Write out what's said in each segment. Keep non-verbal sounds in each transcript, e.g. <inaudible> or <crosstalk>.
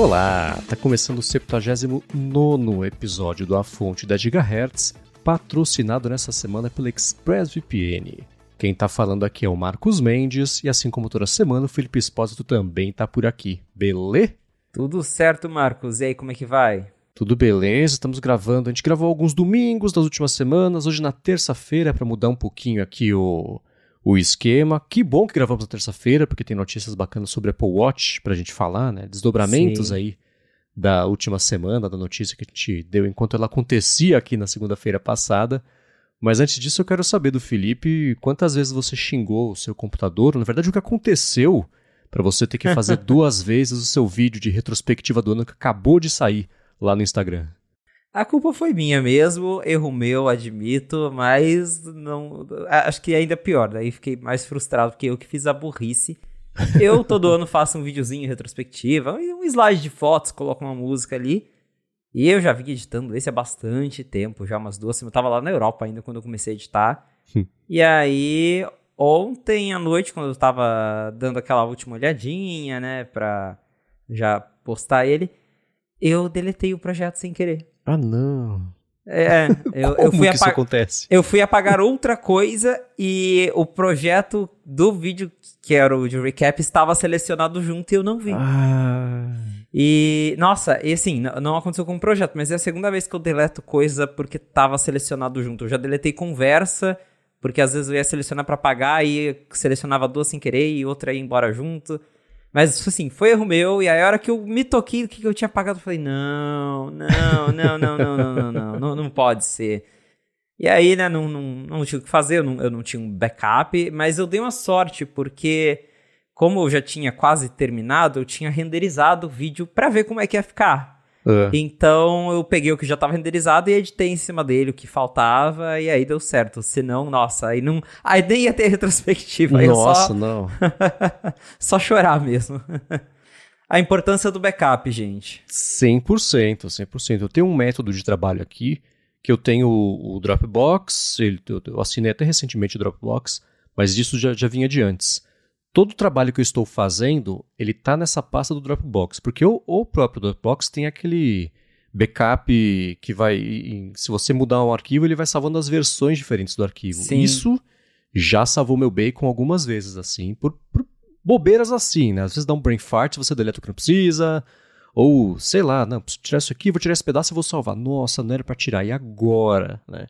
Olá, tá começando o 79 episódio do A Fonte da Gigahertz, patrocinado nessa semana pela ExpressVPN. Quem tá falando aqui é o Marcos Mendes, e assim como toda semana, o Felipe Espósito também tá por aqui, beleza? Tudo certo, Marcos. E aí, como é que vai? Tudo beleza, estamos gravando. A gente gravou alguns domingos das últimas semanas, hoje na terça-feira, para mudar um pouquinho aqui o, o esquema. Que bom que gravamos na terça-feira, porque tem notícias bacanas sobre Apple Watch pra gente falar, né? Desdobramentos Sim. aí da última semana, da notícia que a gente deu enquanto ela acontecia aqui na segunda-feira passada. Mas antes disso, eu quero saber do Felipe quantas vezes você xingou o seu computador. Na verdade, o que aconteceu para você ter que fazer <laughs> duas vezes o seu vídeo de retrospectiva do ano que acabou de sair lá no Instagram. A culpa foi minha mesmo, erro meu, admito, mas não. Acho que ainda pior, daí fiquei mais frustrado porque eu que fiz a burrice. <laughs> Eu todo ano faço um videozinho retrospectiva, um slide de fotos, coloco uma música ali. E eu já vim editando esse há bastante tempo, já umas duas semanas. Eu tava lá na Europa ainda quando eu comecei a editar. Hum. e aí, ontem à noite, quando eu tava dando aquela última olhadinha, né, pra já postar ele, eu deletei o projeto sem querer. Ah, não. É, eu, Como eu, fui que isso acontece? eu fui apagar outra coisa e o projeto do vídeo, que era o de recap, estava selecionado junto e eu não vi. Ah. E, nossa, e assim, não aconteceu com o projeto, mas é a segunda vez que eu deleto coisa porque estava selecionado junto. Eu já deletei conversa, porque às vezes eu ia selecionar para apagar e selecionava duas sem querer e outra ia embora junto. Mas, assim, foi erro meu, e aí a hora que eu me toquei do que que eu tinha apagado, eu falei, não, não, não, não, não, não, não, não, não, não pode ser. E aí, né, não, não, não tinha o que fazer, eu não, eu não tinha um backup, mas eu dei uma sorte, porque como eu já tinha quase terminado, eu tinha renderizado o vídeo pra ver como é que ia ficar. Ah. Então eu peguei o que já tava renderizado e editei em cima dele o que faltava, e aí deu certo. Senão, nossa, aí não. Aí nem ia ter retrospectiva, Nossa, só, não. <laughs> só chorar mesmo. A importância do backup, gente. 100%, 100%. Eu tenho um método de trabalho aqui, que eu tenho o Dropbox, eu assinei até recentemente o Dropbox, mas isso já, já vinha de antes. Todo o trabalho que eu estou fazendo, ele tá nessa pasta do Dropbox, porque o, o próprio Dropbox tem aquele backup que vai, se você mudar um arquivo, ele vai salvando as versões diferentes do arquivo. Sim. Isso já salvou meu bacon algumas vezes, assim, por, por bobeiras assim, né? Às vezes dá um brain fart, você deleta o que não precisa, ou, sei lá, não, preciso tirar isso aqui, vou tirar esse pedaço e vou salvar. Nossa, não era pra tirar, e agora, né?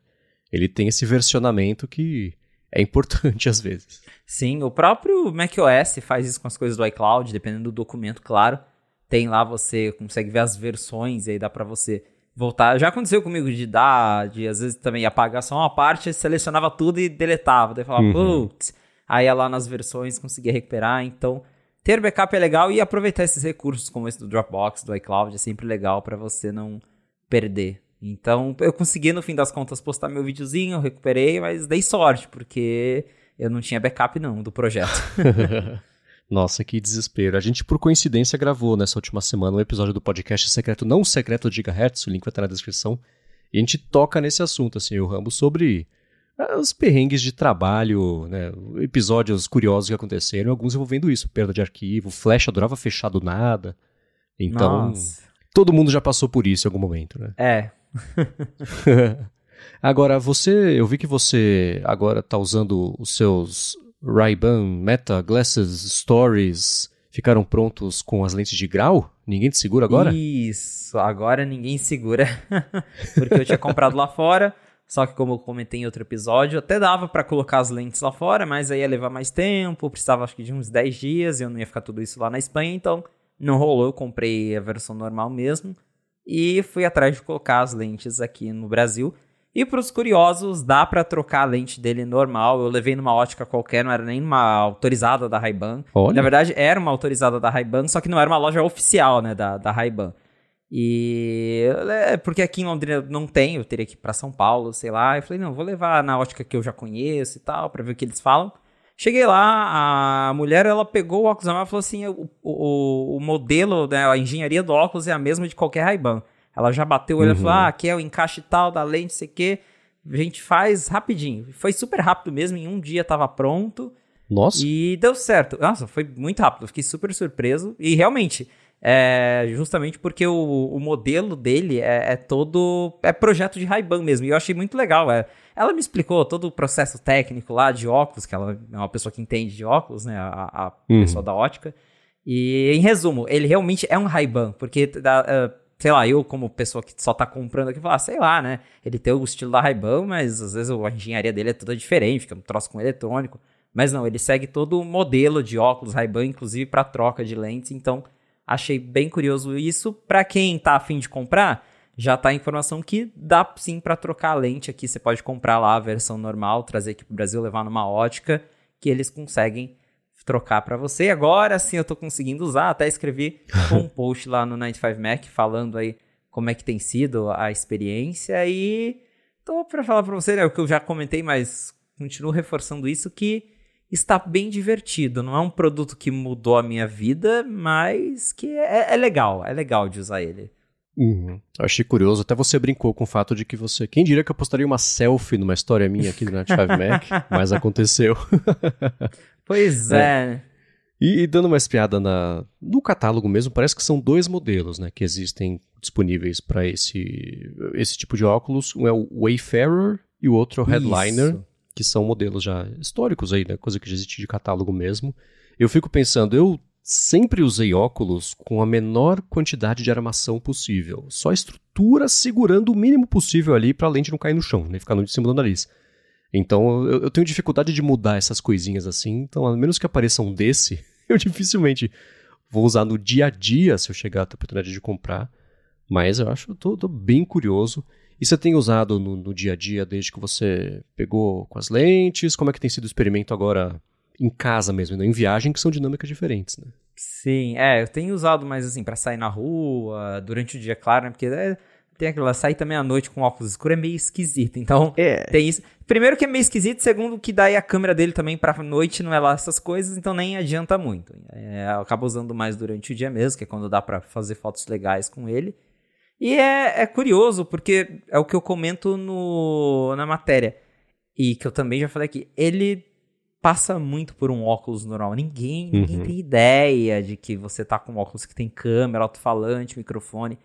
Ele tem esse versionamento que é importante <laughs> às vezes. Sim, o próprio macOS faz isso com as coisas do iCloud, dependendo do documento, claro. Tem lá, você consegue ver as versões e aí dá pra você voltar. Já aconteceu comigo de dar, de às vezes também apagar só uma parte, selecionava tudo e deletava. Daí falava, Uhum. putz. Aí ia lá nas versões, conseguia recuperar. Então, ter backup é legal e aproveitar esses recursos como esse do Dropbox, do iCloud, é sempre legal pra você não perder. Então, eu consegui no fim das contas postar meu videozinho, eu recuperei, mas dei sorte, porque eu não tinha backup não do projeto. <laughs> Nossa, que desespero. A gente, por coincidência, gravou nessa última semana um episódio do podcast secreto, não secreto de Gigahertz, o link vai estar na descrição. E a gente toca nesse assunto, assim, o Rambo, sobre ah, os perrengues de trabalho, né? Episódios curiosos que aconteceram, alguns envolvendo isso, perda de arquivo, Flash adorava fechar do nada. Então, Nossa. todo mundo já passou por isso em algum momento, né? É, <laughs> agora, você, eu vi que você agora tá usando os seus Ray-Ban Meta Glasses Stories. Ficaram prontos com as lentes de grau? Ninguém te segura agora? Isso, agora ninguém segura. <laughs> Porque eu tinha comprado lá fora, só que como eu comentei em outro episódio, até dava pra colocar as lentes lá fora, mas aí ia levar mais tempo, precisava acho que de uns 10 dias, e eu não ia ficar tudo isso lá na Espanha, então não rolou, eu comprei a versão normal mesmo. E fui atrás de colocar as lentes aqui no Brasil. E para os curiosos, dá pra trocar a lente dele normal. Eu levei numa ótica qualquer, não era nem uma autorizada da Ray-Ban. Na verdade, era uma autorizada da Ray-Ban, só que não era uma loja oficial, né, da, da Ray-Ban. E é, porque aqui em Londrina não tem, eu teria que ir pra São Paulo, sei lá. Eu falei, não, vou levar na ótica que eu já conheço e tal, pra ver o que eles falam. Cheguei lá, a mulher ela pegou o óculos mão e falou assim: o, o, o modelo, né, a engenharia do óculos é a mesma de qualquer Ray-Ban. Ela já bateu o olho e falou: ah, aqui é o encaixe tal da lente, sei o quê. A gente faz rapidinho. Foi super rápido mesmo, em um dia tava pronto. Nossa. E deu certo. Nossa, foi muito rápido. Fiquei super surpreso. E realmente, é, justamente porque o, o modelo dele é, é, todo. É projeto de Ray-Ban mesmo. E eu achei muito legal. É, ela me explicou todo o processo técnico lá de óculos, que ela é uma pessoa que entende de óculos, né? A, a uhum. pessoa da ótica. E, em resumo, ele realmente é um Ray-Ban, porque, uh, sei lá, eu como pessoa que só tá comprando aqui, falar, sei lá, né? Ele tem o estilo da Ray-Ban, mas às vezes a engenharia dele é toda diferente, fica um troço com eletrônico. Mas não, ele segue todo o modelo de óculos Ray-Ban, inclusive para troca de lentes, então Achei bem curioso isso. Para quem tá afim de comprar, já tá a informação que dá sim para trocar a lente aqui. Você pode comprar lá a versão normal, trazer aqui pro Brasil, levar numa ótica, que eles conseguem trocar para você. Agora sim eu tô conseguindo usar, até escrevi <laughs> um post lá no 95Mac falando aí como é que tem sido a experiência e tô para falar para você, né, o que eu já comentei, mas continuo reforçando isso que está bem divertido. Não é um produto que mudou a minha vida, mas que é, é legal, é legal de usar ele. Uhum. Achei curioso, até você brincou com o fato de que você. Quem diria que eu postaria uma selfie numa história minha aqui do Night 5 Mac, <laughs> mas aconteceu. <laughs> pois é. é. E, e, dando uma espiada na, no catálogo mesmo, parece que são dois modelos né, que existem disponíveis para esse, esse tipo de óculos. Um é o Wayfarer e o outro é o Headliner. Isso que são modelos já históricos aí, né? Coisa que já existe de catálogo mesmo. Eu fico pensando, eu sempre usei óculos com a menor quantidade de armação possível. Só estrutura segurando o mínimo possível ali para a lente não cair no chão, nem ficar no de cima do nariz. Então eu, eu, tenho dificuldade de mudar essas coisinhas assim. Então, a menos que apareça um desse, <laughs> eu dificilmente vou usar no dia a dia se eu chegar a ter a oportunidade de comprar. Mas eu acho, eu tô, tô bem curioso. E você tem usado no, no, dia a dia desde que você pegou com as lentes? Como é que tem sido o experimento agora em casa mesmo, né? em viagem, que são dinâmicas diferentes, né? Sim, é, eu tenho usado mais assim para sair na rua, durante o dia, claro, né? Porque é, tem aquela sair também à noite com óculos escuros é meio esquisito. Então, é. tem isso. Primeiro que é meio esquisito, segundo que daí a câmera dele também para noite não é lá essas coisas, então nem adianta muito. É, eu acabo usando mais durante o dia mesmo, que é quando dá para fazer fotos legais com ele. E é, é curioso, porque é o que eu comento no, na matéria. E que eu também já falei aqui. Ele passa muito por um óculos normal. Ninguém, ninguém uhum. tem ideia de que você tá com um óculos que tem câmera, alto-falante, microfone.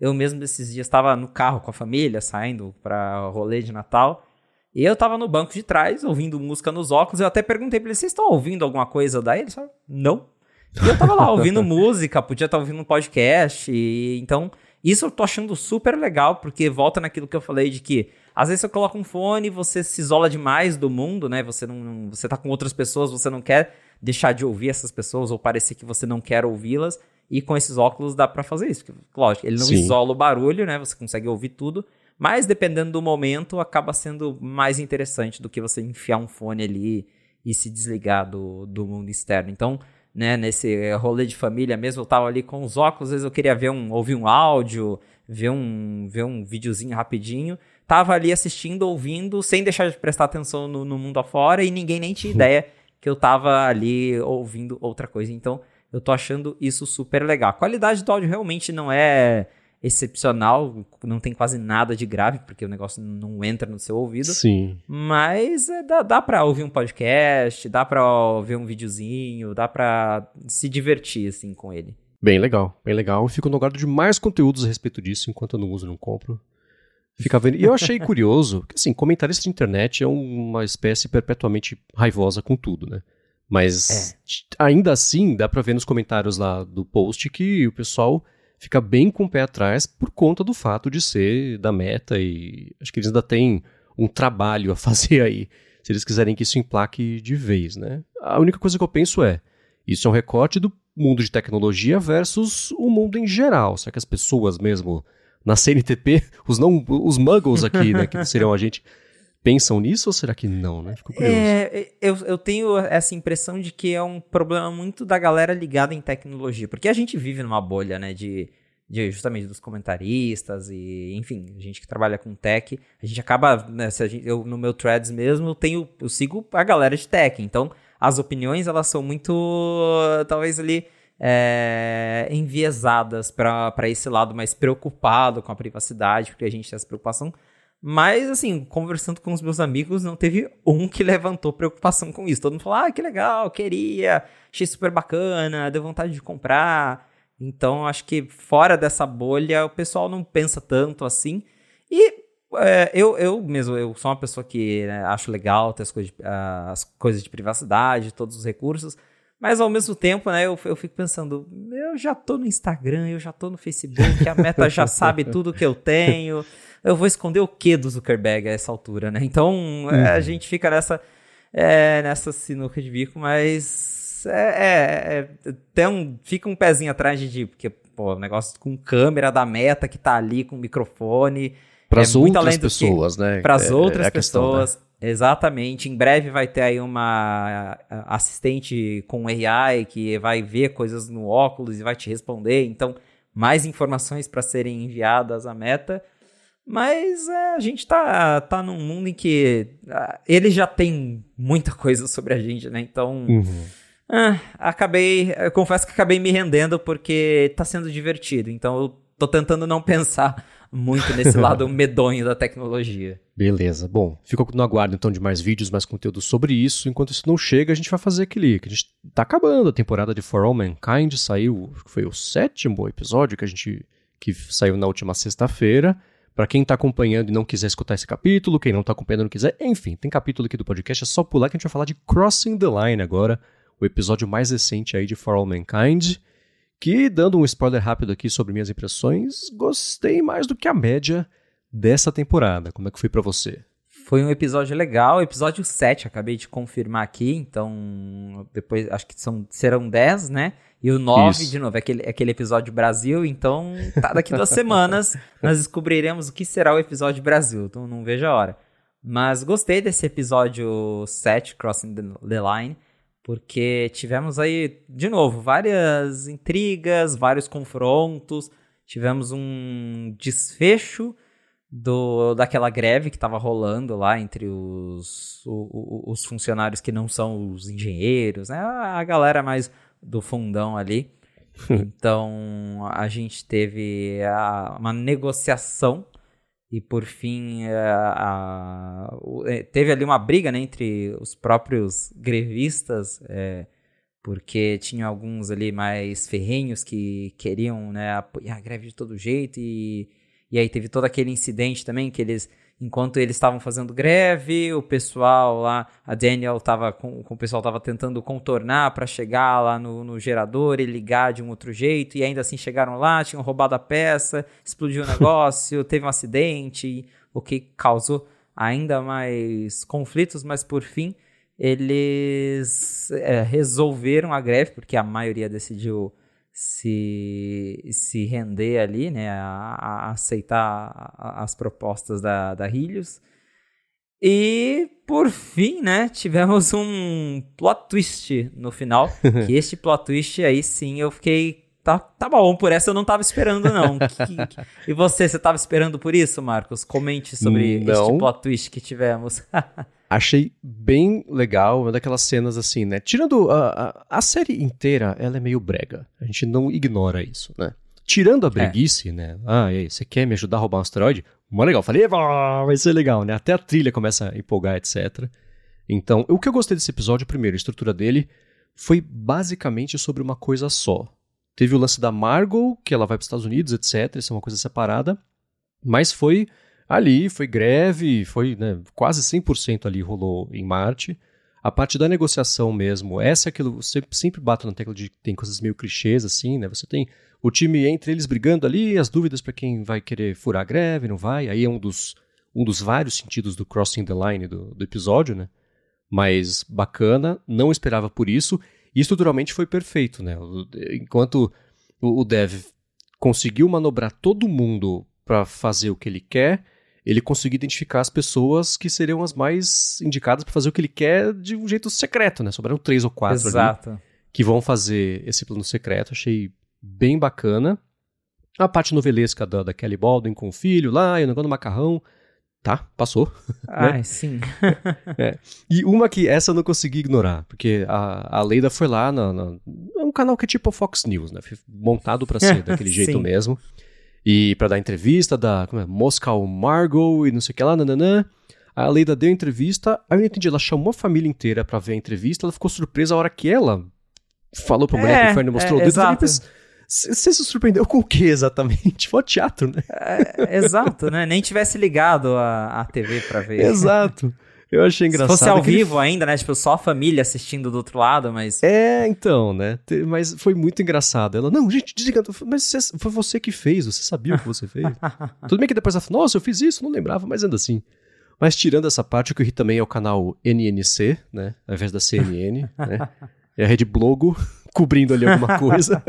Eu mesmo desses dias estava no carro com a família, saindo para rolê de Natal. E eu tava no banco de trás, ouvindo música nos óculos. Eu até perguntei pra eles: vocês estão ouvindo alguma coisa daí? Eles falaram: não. E eu tava lá <laughs> ouvindo música, podia estar tá ouvindo um podcast. E, então, isso eu tô achando super legal, porque volta naquilo que eu falei de que às vezes você coloca um fone, você se isola demais do mundo, né? Você não, você tá com outras pessoas, você não quer deixar de ouvir essas pessoas ou parecer que você não quer ouvi-las. E com esses óculos dá para fazer isso. Porque, lógico, ele não Sim. isola o barulho, né? Você consegue ouvir tudo. Mas dependendo do momento, acaba sendo mais interessante do que você enfiar um fone ali e se desligar do, do mundo externo. Então, né, nesse rolê de família mesmo, eu tava ali com os óculos, às vezes eu queria ver um, ouvir um áudio, ver um, ver um videozinho rapidinho. Tava ali assistindo, ouvindo, sem deixar de prestar atenção no, no mundo afora e ninguém nem tinha ideia que eu tava ali ouvindo outra coisa. Então, eu tô achando isso super legal. A qualidade do áudio realmente não é excepcional, não tem quase nada de grave, porque o negócio não entra no seu ouvido. Sim. Mas é, dá, dá pra ouvir um podcast, dá pra ver um videozinho, dá pra se divertir, assim, com ele. Bem legal, bem legal. Eu fico no guardo de mais conteúdos a respeito disso, enquanto eu não uso, não compro. Fica vendo. E eu achei curioso, que assim, comentarista de internet é uma espécie perpetuamente raivosa com tudo, né? Mas é. ainda assim, dá pra ver nos comentários lá do post que o pessoal fica bem com o pé atrás por conta do fato de ser da meta e acho que eles ainda têm um trabalho a <laughs> fazer aí, se eles quiserem que isso emplaque de vez, né? A única coisa que eu penso é, isso é um recorte do mundo de tecnologia versus o mundo em geral. Será que as pessoas mesmo na CNTP, os não os muggles aqui, né, que <laughs> seriam a gente, pensam nisso ou será que não, né? Fico curioso. É, eu, eu tenho essa impressão de que é um problema muito da galera ligada em tecnologia, porque a gente vive numa bolha, né, de, de justamente dos comentaristas e, enfim, a gente que trabalha com tech, a gente acaba, né, se gente, eu no meu threads mesmo, eu tenho, eu sigo a galera de tech, então as opiniões elas são muito, talvez ali é, enviesadas para esse lado mais preocupado com a privacidade, porque a gente tem essa preocupação mas, assim, conversando com os meus amigos, não teve um que <laughs> levantou preocupação com isso. Todo mundo falou, ah, que legal, queria, achei super bacana, deu vontade de comprar. Então, acho que fora dessa bolha, o pessoal não pensa tanto assim. E é, eu, eu mesmo, eu sou uma pessoa que né, acho legal ter as coisas, de, as coisas de privacidade, todos os recursos, mas ao mesmo tempo, né, eu, eu fico pensando, eu já tô no Instagram, eu já tô no Facebook, a meta já sabe <laughs> tudo que eu tenho, eu vou esconder o que do Zuckerberg a essa altura, né? Então, uhum. a hum. gente fica nessa, é, nessa sinuca de bico, mas é, é, é, tem um, fica um pezinho atrás de, porque, pô, negócio com câmera da meta que tá ali com microfone, para as é outras pessoas, que, né? Para as é, outras é pessoas. Questão, né? Exatamente. Em breve vai ter aí uma assistente com AI que vai ver coisas no óculos e vai te responder. Então, mais informações para serem enviadas à meta. Mas é, a gente tá, tá num mundo em que uh, ele já tem muita coisa sobre a gente, né? Então, uhum. uh, acabei, eu confesso que acabei me rendendo porque tá sendo divertido. Então, eu tô tentando não pensar muito nesse <laughs> lado medonho da tecnologia. Beleza. Bom, fico no aguardo então de mais vídeos, mais conteúdo sobre isso. Enquanto isso não chega, a gente vai fazer aquele. Que a gente tá acabando a temporada de For All Mankind. Saiu, foi o sétimo episódio que a gente. que saiu na última sexta-feira. Para quem tá acompanhando e não quiser escutar esse capítulo, quem não tá acompanhando e não quiser, enfim, tem capítulo aqui do podcast, é só pular que a gente vai falar de Crossing the Line agora, o episódio mais recente aí de For All Mankind. Que, dando um spoiler rápido aqui sobre minhas impressões, gostei mais do que a média dessa temporada. Como é que foi para você? Foi um episódio legal, episódio 7, acabei de confirmar aqui, então depois acho que são, serão 10, né? E o 9, Isso. de novo, é aquele, aquele episódio Brasil, então tá, daqui duas semanas <laughs> nós descobriremos o que será o episódio Brasil, então não vejo a hora. Mas gostei desse episódio 7, Crossing the Line porque tivemos aí, de novo, várias intrigas, vários confrontos, tivemos um desfecho do, daquela greve que estava rolando lá entre os, o, os funcionários que não são os engenheiros, né? a galera mais do fundão ali. <laughs> então a gente teve a, uma negociação e por fim a, a, é, teve ali uma briga né, entre os próprios grevistas, é, porque tinha alguns ali mais ferrenhos que queriam né, apoiar a greve de todo jeito, e, e aí teve todo aquele incidente também que eles enquanto eles estavam fazendo greve, o pessoal lá, a Daniel estava com, o pessoal estava tentando contornar para chegar lá no, no, gerador e ligar de um outro jeito, e ainda assim chegaram lá, tinham roubado a peça, explodiu o <laughs> negócio, teve um acidente, o que causou ainda mais conflitos, mas por fim eles é, resolveram a greve, porque a maioria decidiu se, se render ali, né, a, a aceitar as propostas da, da Helios. E, por fim, né, tivemos um plot twist no final, <laughs> que este plot twist aí sim eu fiquei tá, tá bom, por essa eu não tava esperando, não. <laughs> que, que... E você, você tava esperando por isso, Marcos? Comente sobre não. este plot twist que tivemos. <laughs> Achei bem legal, uma daquelas cenas assim, né? Tirando a, a, a, série inteira, ela é meio brega. A gente não ignora isso, né? Tirando a é. breguice, é. né? Ah, e aí, você quer me ajudar a roubar um asteroide? Mó legal. Falei, vai ser legal, né? Até a trilha começa a empolgar, etc. Então, o que eu gostei desse episódio, primeiro, a estrutura dele, foi basicamente sobre uma coisa só. Teve o lance da Margot, que ela vai para os Estados Unidos, etc. Isso é uma coisa separada. Mas foi ali, foi greve, foi né, quase 100% ali rolou em Marte. A parte da negociação mesmo, essa é aquilo, você sempre bato na tecla de tem coisas meio clichês assim, né? Você tem o time entre eles brigando ali, as dúvidas para quem vai querer furar a greve, não vai. Aí é um dos, um dos vários sentidos do crossing the line do, do episódio, né? Mas bacana, não esperava por isso. E estruturalmente foi perfeito, né? Enquanto o Dev conseguiu manobrar todo mundo para fazer o que ele quer, ele conseguiu identificar as pessoas que seriam as mais indicadas para fazer o que ele quer de um jeito secreto, né? Sobraram três ou quatro Exato. ali que vão fazer esse plano secreto. Achei bem bacana. A parte novelesca da, da Kelly Baldwin com o filho lá, e o negócio do macarrão. Tá, passou. Ah, <laughs> né? sim. é. E uma que essa eu não consegui ignorar, porque a, a Leida foi lá, na, na, é um canal que é tipo Fox News, né? Montado para ser <laughs> daquele jeito mesmo. E para dar entrevista da como é, Moscow Margot e não sei o que lá, nananã. A Leida deu entrevista, aí eu entendi, ela chamou a família inteira para ver a entrevista, ela ficou surpresa a hora que ela falou pra mulher é, que o Fernando mostrou é, o dedo. Exato. Você se surpreendeu com o que exatamente? Foi o teatro, né? É, exato, né? Nem tivesse ligado a, a TV pra ver. <laughs> Exato. Eu achei engraçado. Se fosse ao vivo ele... ainda, né? Tipo, só a família assistindo do outro lado, mas. É, então, né? Mas foi muito engraçado. Ela, não, gente, desliga. Mas você, foi você que fez, você sabia o que você fez. <laughs> Tudo bem que depois ela falou, nossa, eu fiz isso, não lembrava, mas ainda assim. Mas tirando essa parte, o que eu ri também é o canal NNC, né? Ao invés da CNN, né? É a Rede Blogo <laughs> cobrindo ali alguma coisa.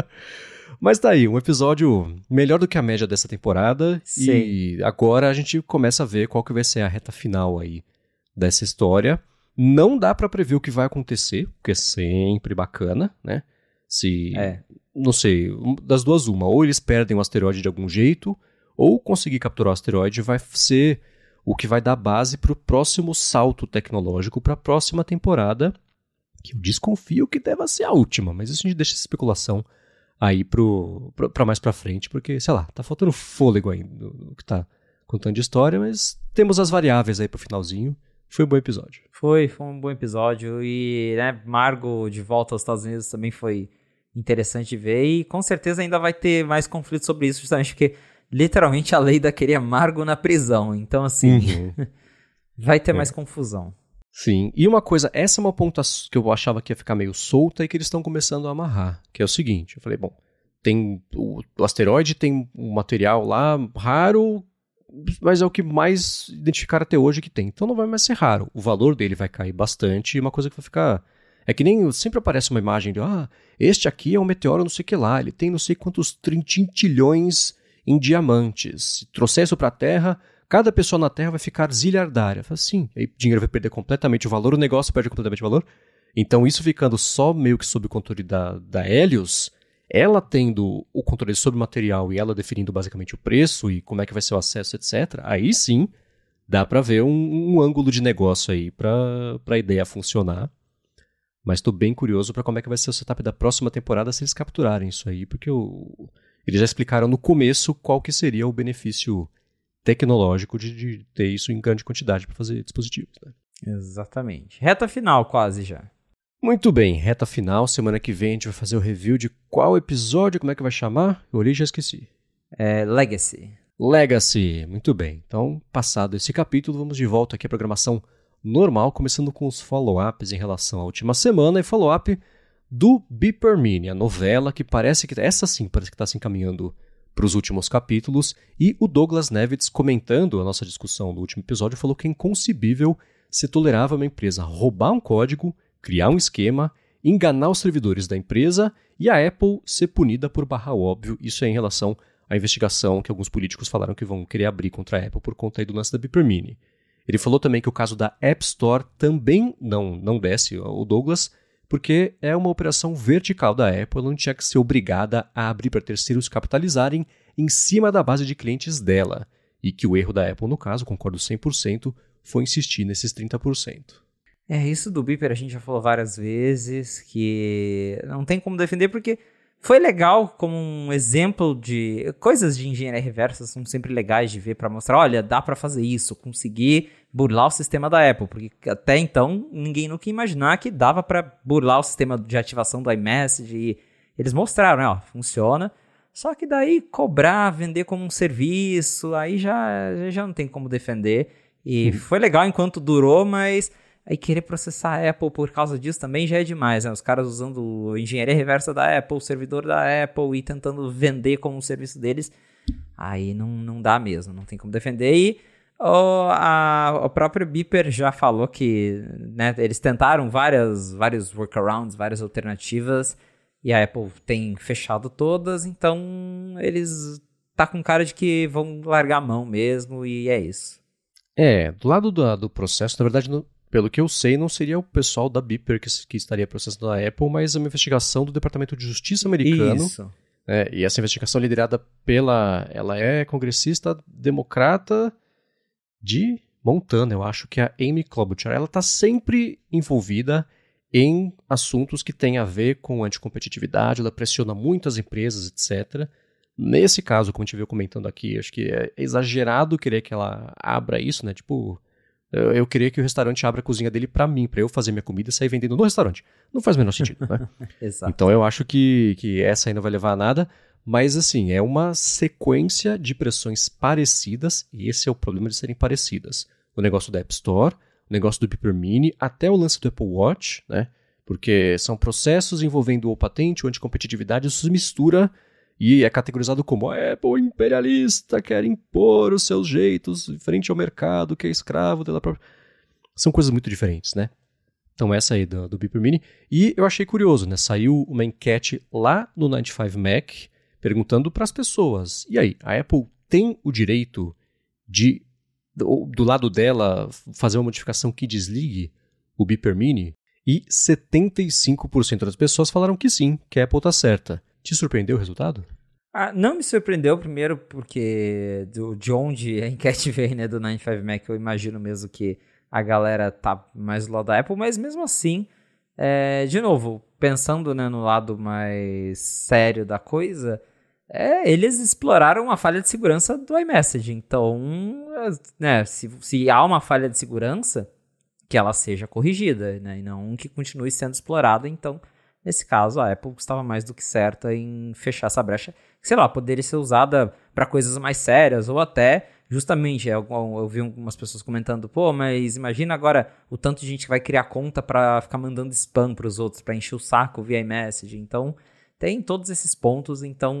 <laughs> Mas tá aí, um episódio melhor do que a média dessa temporada. Sim. E agora a gente começa a ver qual que vai ser a reta final aí dessa história. Não dá para prever o que vai acontecer, porque é sempre bacana, né? Se. É. Não sei, das duas, uma. Ou eles perdem o asteroide de algum jeito, ou conseguir capturar o asteroide vai ser o que vai dar base para o próximo salto tecnológico para a próxima temporada, que eu desconfio que deva ser a última, mas isso a gente deixa essa especulação aí para mais para frente, porque, sei lá, tá faltando fôlego aí no, que tá contando de história, mas temos as variáveis aí pro finalzinho. Foi um bom episódio. Foi, foi um bom episódio. E, né, Margo de volta aos Estados Unidos também foi interessante ver. E com certeza ainda vai ter mais conflito sobre isso, justamente porque literalmente a Leida queria Margo na prisão. Então, assim, uhum. <laughs> vai ter é. mais confusão. Sim, e uma coisa, essa é uma ponta que eu achava que ia ficar meio solta e que eles estão começando a amarrar, que é o seguinte, eu falei, bom, tem o, o asteroide tem um material lá raro mas é o que mais identificaram até hoje que tem. Então não vai mais ser raro. O valor dele vai cair bastante e uma coisa que vai ficar. É que nem sempre aparece uma imagem de, ah, este aqui é um meteoro não sei que lá, ele tem não sei quantos trintilhões em diamantes. Se trouxer isso para a Terra, cada pessoa na Terra vai ficar zilhardária. Assim, aí o dinheiro vai perder completamente o valor, o negócio perde completamente o valor. Então isso ficando só meio que sob o controle da, da Helios, ela tendo o controle sobre o material e ela definindo basicamente o preço e como é que vai ser o acesso, etc., aí sim dá para ver um, um, ângulo de negócio aí para a ideia funcionar. Mas estou bem curioso para como é que vai ser o setup da próxima temporada se eles capturarem isso aí, porque o, eles já explicaram no começo qual que seria o benefício tecnológico de, de ter isso em grande quantidade para fazer dispositivos. Né? Exatamente. Reta final quase já. Muito bem, reta final. Semana que vem a gente vai fazer o review de qual episódio, como é que vai chamar? Eu olhei e já esqueci. É Legacy. Legacy, muito bem. Então, passado esse capítulo, vamos de volta aqui à programação normal, começando com os follow-ups em relação à última semana e follow-up do Beeper Mini, a novela que parece que essa sim parece que está se encaminhando para os últimos capítulos e o Douglas Nevitz comentando a nossa discussão do último episódio falou que é inconcebível se tolerava uma empresa roubar um código criar um esquema, enganar os servidores da empresa e a Apple ser punida por barrar óbvio. Isso é em relação à investigação que alguns políticos falaram que vão querer abrir contra a Apple por conta aí do lance da Beeper Mini. Ele falou também que o caso da App Store também não, não desce o Douglas, porque é uma operação vertical da Apple, ela não tinha que ser obrigada a abrir para terceiros capitalizarem em cima da base de clientes dela. E que o erro da Apple, no caso, concordo 100%, foi insistir nesses 30%. É, isso do Beeper a gente já falou várias vezes, que não tem como defender porque foi legal como um exemplo de coisas de engenharia reversa são sempre legais de ver para mostrar, olha, dá para fazer isso, conseguir burlar o sistema da Apple, porque até então ninguém nunca ia imaginar que dava para burlar o sistema de ativação do iMessage e eles mostraram, né, ó, funciona. Só que daí cobrar, vender como um serviço, aí já já não tem como defender. E uhum. foi legal enquanto durou, mas Aí querer processar a Apple por causa disso também já é demais, né? Os caras usando engenharia reversa da Apple, servidor da Apple e tentando vender como um serviço deles. Aí não, não dá mesmo, não tem como defender. E o, a, o próprio Beeper já falou que né, eles tentaram várias, vários workarounds, várias alternativas, e a Apple tem fechado todas, então eles tá com cara de que vão largar a mão mesmo, e é isso. É, do lado do, do processo, na verdade, pelo que eu sei, não seria o pessoal da Beeper que, que estaria processando a Apple, mas uma investigação do Departamento de Justiça americano. Isso. É, e essa investigação é liderada pela. Ela é congressista democrata de Montana, eu acho que é a Amy Klobuchar. Ela está sempre envolvida em assuntos que têm a ver com anticompetitividade, ela pressiona muitas empresas, etc. Nesse caso, como a gente viu comentando aqui, acho que é exagerado querer que ela abra isso, né? Tipo, Eu, queria que o restaurante abra a cozinha dele para mim, para eu fazer minha comida e sair vendendo no restaurante. Não faz o menor sentido, né? <laughs> Exato. Então eu acho que, que essa aí não vai levar a nada. Mas assim, é uma sequência de pressões parecidas, e esse é o problema de serem parecidas. O negócio da App Store, o negócio do Beeper Mini, até o lance do Apple Watch, né? Porque são processos envolvendo o patente ou anticompetitividade, isso se mistura e é categorizado como Apple imperialista, quer impor os seus jeitos frente ao mercado que é escravo dela própria. São coisas muito diferentes, né? Então essa aí do, do Beeper Mini. E eu achei curioso, né? Saiu uma enquete lá no 95 Mac, perguntando para as pessoas: e aí, a Apple tem o direito de, do, do, lado dela, fazer uma modificação que desligue o Beeper Mini? E 75% das pessoas falaram que sim, que a Apple está certa. Te surpreendeu o resultado? Ah, não me surpreendeu, primeiro, porque do, de onde a enquete <laughs> veio, né, do 95 Mac, eu imagino mesmo que a galera tá mais do lado da Apple, mas mesmo assim, é, de novo, pensando né, no lado mais sério da coisa, é, eles exploraram uma falha de segurança do iMessage. Então, né, se, se há uma falha de segurança, que ela seja corrigida, né, e não que continue sendo explorada. Então, nesse caso, a Apple estava mais do que certa em fechar essa brecha, que, sei lá, poderia ser usada para coisas mais sérias ou até justamente, eu, eu, vi algumas pessoas comentando, pô, mas imagina agora o tanto de gente que vai criar conta para ficar mandando spam para os outros, para encher o saco via iMessage. Então, tem todos esses pontos, então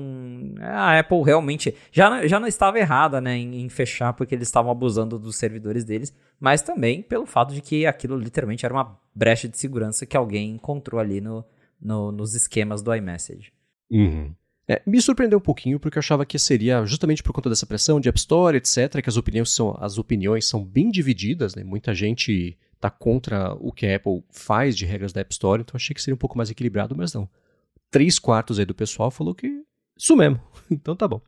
a Apple realmente já, já não estava errada né, em, em, fechar porque eles estavam abusando dos servidores deles, mas também pelo fato de que aquilo literalmente era uma brecha de segurança que alguém encontrou ali no, no nos esquemas do iMessage. Uhum. É, me surpreendeu um pouquinho porque eu achava que seria justamente por conta dessa pressão de App Store, etc., que as opiniões são, as opiniões são bem divididas, né? muita gente está contra o que a Apple faz de regras da App Store, então achei que seria um pouco mais equilibrado, mas não três quartos aí do pessoal falou que isso mesmo. <laughs> Então tá bom.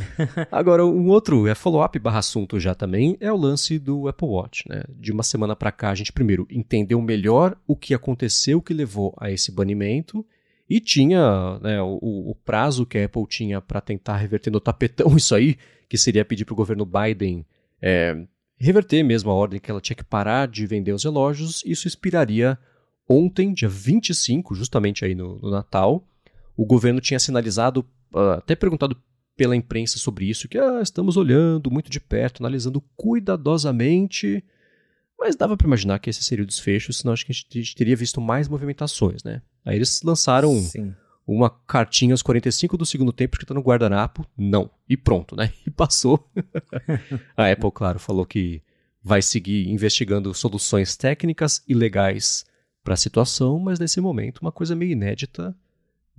<laughs> Agora, um outro é follow-up barra assunto já também é o lance do Apple Watch. Né? De uma semana para cá, a gente primeiro entendeu melhor o que aconteceu que levou a esse banimento e tinha né, o, o, prazo que a Apple tinha para tentar reverter no tapetão <laughs> isso aí, que seria pedir para o governo Biden é, reverter mesmo a ordem que ela tinha que parar de vender os relógios. Isso expiraria ontem, dia 25, justamente aí no, no Natal, o governo tinha sinalizado, até perguntado pela imprensa sobre isso, que ah, estamos olhando muito de perto, analisando cuidadosamente, mas dava para imaginar que esse seria o desfecho, senão acho que a gente teria visto mais movimentações, né? Aí eles lançaram Sim. uma cartinha aos 45 do segundo tempo que está no guardanapo, não, e pronto, né? E passou. <laughs> a Apple, claro, falou que vai seguir investigando soluções técnicas e legais para a situação, mas nesse momento uma coisa meio inédita.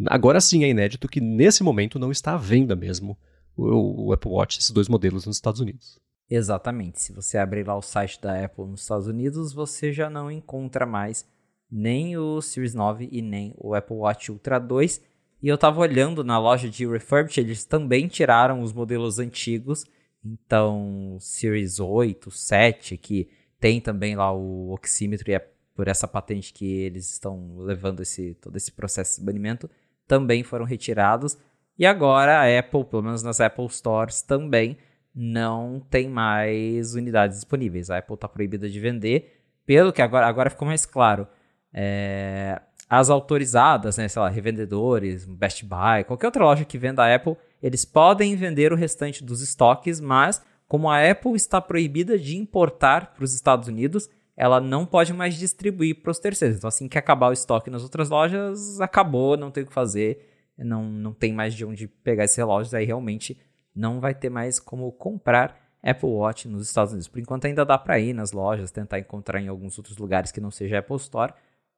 Agora sim é inédito que nesse momento não está à venda mesmo o, o Apple Watch, esses dois modelos nos Estados Unidos. Exatamente. Se você abrir lá o site da Apple nos Estados Unidos, você já não encontra mais nem o Series 9 e nem o Apple Watch Ultra 2. E eu estava olhando na loja de refurbished, eles também tiraram os modelos antigos. Então, Series 8, 7, que tem também lá o oxímetro e é por essa patente que eles estão levando esse, todo esse processo de banimento, também foram retirados. E agora a Apple, pelo menos nas Apple Stores, também não tem mais unidades disponíveis. A Apple está proibida de vender. Pelo que agora, agora ficou mais claro. É, as autorizadas, né, sei lá, revendedores, Best Buy, qualquer outra loja que venda a Apple, eles podem vender o restante dos estoques, mas como a Apple está proibida de importar para os Estados Unidos, ela não pode mais distribuir para os terceiros. Então, assim que acabar o estoque nas outras lojas, acabou, não tem o que fazer, não, não tem mais de onde pegar esses relógios, aí realmente não vai ter mais como comprar Apple Watch nos Estados Unidos. Por enquanto ainda dá para ir nas lojas, tentar encontrar em alguns outros lugares que não seja Apple Store,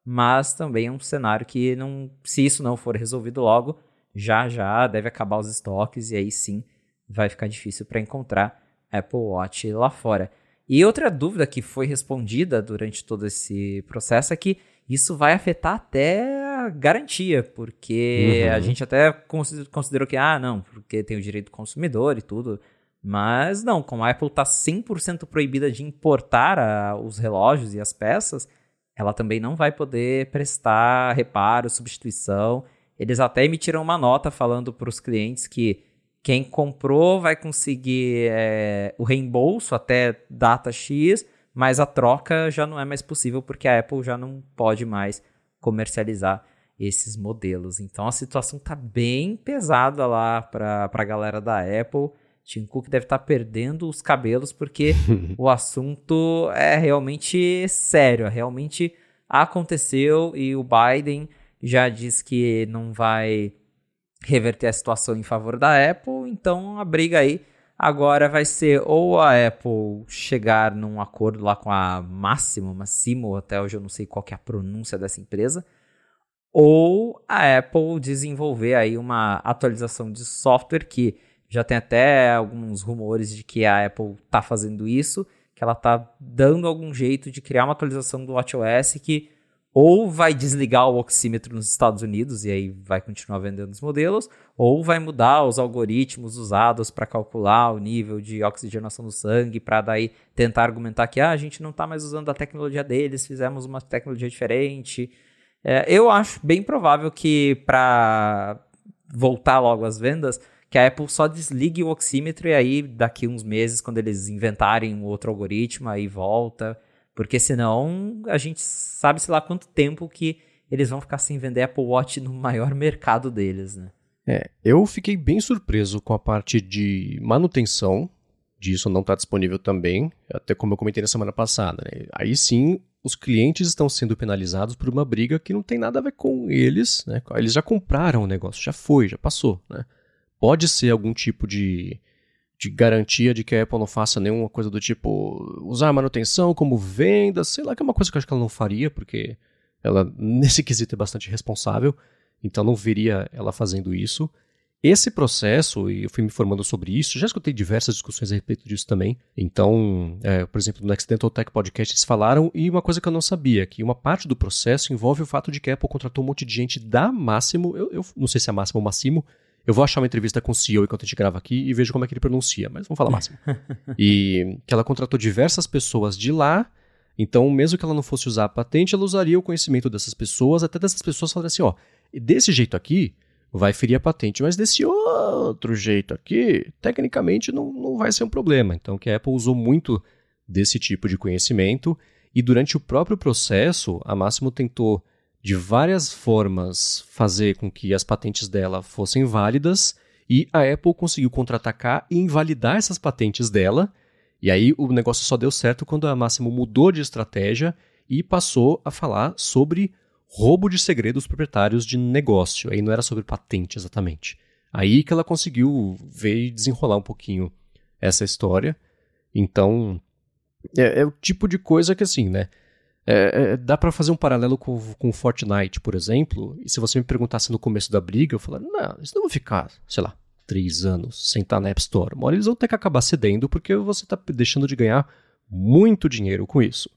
mas também é um cenário que não, se isso não for resolvido logo, já já deve acabar os estoques e aí sim vai ficar difícil para encontrar Apple Watch lá fora. E outra dúvida que foi respondida durante todo esse processo é que isso vai afetar até a garantia, porque uhum. a gente até considerou que, ah, não, porque tem o direito do consumidor e tudo. Mas não, como a Apple está 100% proibida de importar a, os relógios e as peças, ela também não vai poder prestar reparo, substituição. Eles até emitiram uma nota falando para os clientes que quem comprou vai conseguir é, o reembolso até data X, mas a troca já não é mais possível porque a Apple já não pode mais comercializar esses modelos. Então a situação tá bem pesada lá para a galera da Apple. Tim Cook deve estar tá perdendo os cabelos porque <laughs> o assunto é realmente sério, realmente aconteceu e o Biden já disse que não vai reverter a situação em favor da Apple, então a briga aí agora vai ser ou a Apple chegar num acordo lá com a Massimo, Massimo, até hoje eu não sei qual é a pronúncia dessa empresa, ou a Apple desenvolver aí uma atualização de software que já tem até alguns rumores de que a Apple está fazendo isso, que ela está dando algum jeito de criar uma atualização do WatchOS que ou vai desligar o oxímetro nos Estados Unidos e aí vai continuar vendendo os modelos, ou vai mudar os algoritmos usados para calcular o nível de oxigenação do sangue, para daí tentar argumentar que ah, a gente não está mais usando a tecnologia deles, fizemos uma tecnologia diferente. É, eu acho bem provável que para voltar logo às vendas, que a Apple só desligue o oxímetro e aí daqui uns meses, quando eles inventarem um outro algoritmo, aí volta. Porque senão a gente sabe, sei lá, quanto tempo que eles vão ficar sem vender Apple Watch no <laughs> maior mercado deles, né? É, eu fiquei bem surpreso com a parte de manutenção disso não está disponível também, até como eu comentei na semana passada. Né? Aí sim, os clientes estão sendo penalizados por uma briga que não tem nada a ver com eles. Né? Eles já compraram o negócio, já foi, já passou. Né? Pode ser algum tipo de de garantia de que a Apple não faça nenhuma coisa do tipo usar manutenção como venda, sei lá, que é uma coisa que eu acho que ela não faria, porque ela, <laughs> nesse quesito, é bastante responsável, então não veria ela fazendo isso. Esse processo, e eu fui me informando sobre isso, já escutei diversas discussões a respeito disso também. Então, é, por exemplo, no Accidental Tech Podcast eles falaram, e uma coisa que eu não sabia, que uma parte do processo envolve o fato de que a Apple contratou um monte de gente da Máximo, eu, eu não sei se é Máximo ou Massimo, eu vou achar uma entrevista com o CEO enquanto a gente grava aqui e vejo como é que ele pronuncia, mas vamos falar máximo. e que ela contratou diversas pessoas de lá, então mesmo que ela não fosse usar a patente, ela usaria o conhecimento dessas pessoas, até dessas pessoas falarem assim, ó, desse jeito aqui vai ferir a patente, mas desse outro jeito aqui, tecnicamente não, não vai ser um problema. Então que a Apple usou muito desse tipo de conhecimento e durante o próprio processo, a Máximo tentou de várias formas fazer com que as patentes dela fossem válidas e a Apple conseguiu contra-atacar e invalidar essas patentes dela. E aí o negócio só deu certo quando a Máximo mudou de estratégia e passou a falar sobre roubo de segredos proprietários de negócio. Aí não era sobre patente exatamente. Aí que ela conseguiu ver e desenrolar um pouquinho essa história. Então, é, é o tipo de coisa que assim, né? É, é, dá para fazer um paralelo com, com Fortnite, por exemplo. E se você me perguntasse no começo da briga, eu falaria: não, eles não vão ficar, sei lá, três anos sem estar na App Store. Uma hora eles vão ter que acabar cedendo porque você está deixando de ganhar muito dinheiro com isso.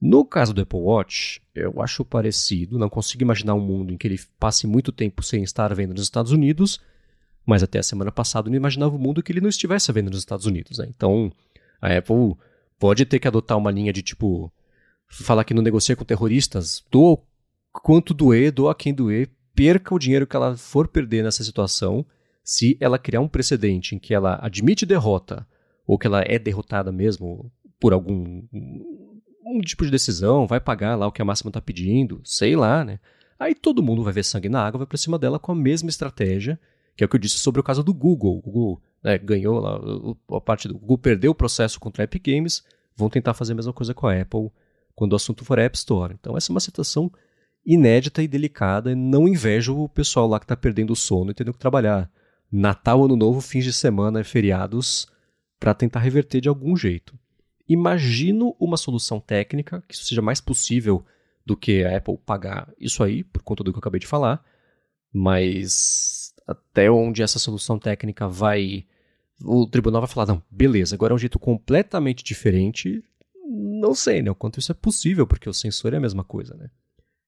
No caso do Apple Watch, eu acho parecido. Não consigo imaginar um mundo em que ele passe muito tempo sem estar vendo nos Estados Unidos, mas até a semana passada eu não imaginava um mundo que ele não estivesse vendo nos Estados Unidos. Né? Então, a Apple pode ter que adotar uma linha de tipo falar que não negocia com terroristas, doa quanto doer, doa quem doer, perca o dinheiro que ela for perder nessa situação, se ela criar um precedente em que ela admite derrota, ou que ela é derrotada mesmo por algum um tipo de decisão, vai pagar lá o que a máxima está pedindo, sei lá, né? Aí todo mundo vai ver sangue na água, vai para cima dela com a mesma estratégia, que é o que eu disse sobre o caso do Google. O Google né, ganhou lá, a parte do Google perdeu o processo contra a Epic Games, vão tentar fazer a mesma coisa com a Apple quando o assunto for App Store. Então, essa é uma situação inédita e delicada. Não invejo o pessoal lá que está perdendo o sono e tendo que trabalhar Natal, Ano Novo, fins de semana, feriados, para tentar reverter de algum jeito. Imagino uma solução técnica que isso seja mais possível do que a Apple pagar isso aí, por conta do que eu acabei de falar, mas até onde essa solução técnica vai. O tribunal vai falar: não, beleza, agora é um jeito completamente diferente, não sei, né? O quanto isso é possível, porque o sensor é a mesma coisa, né?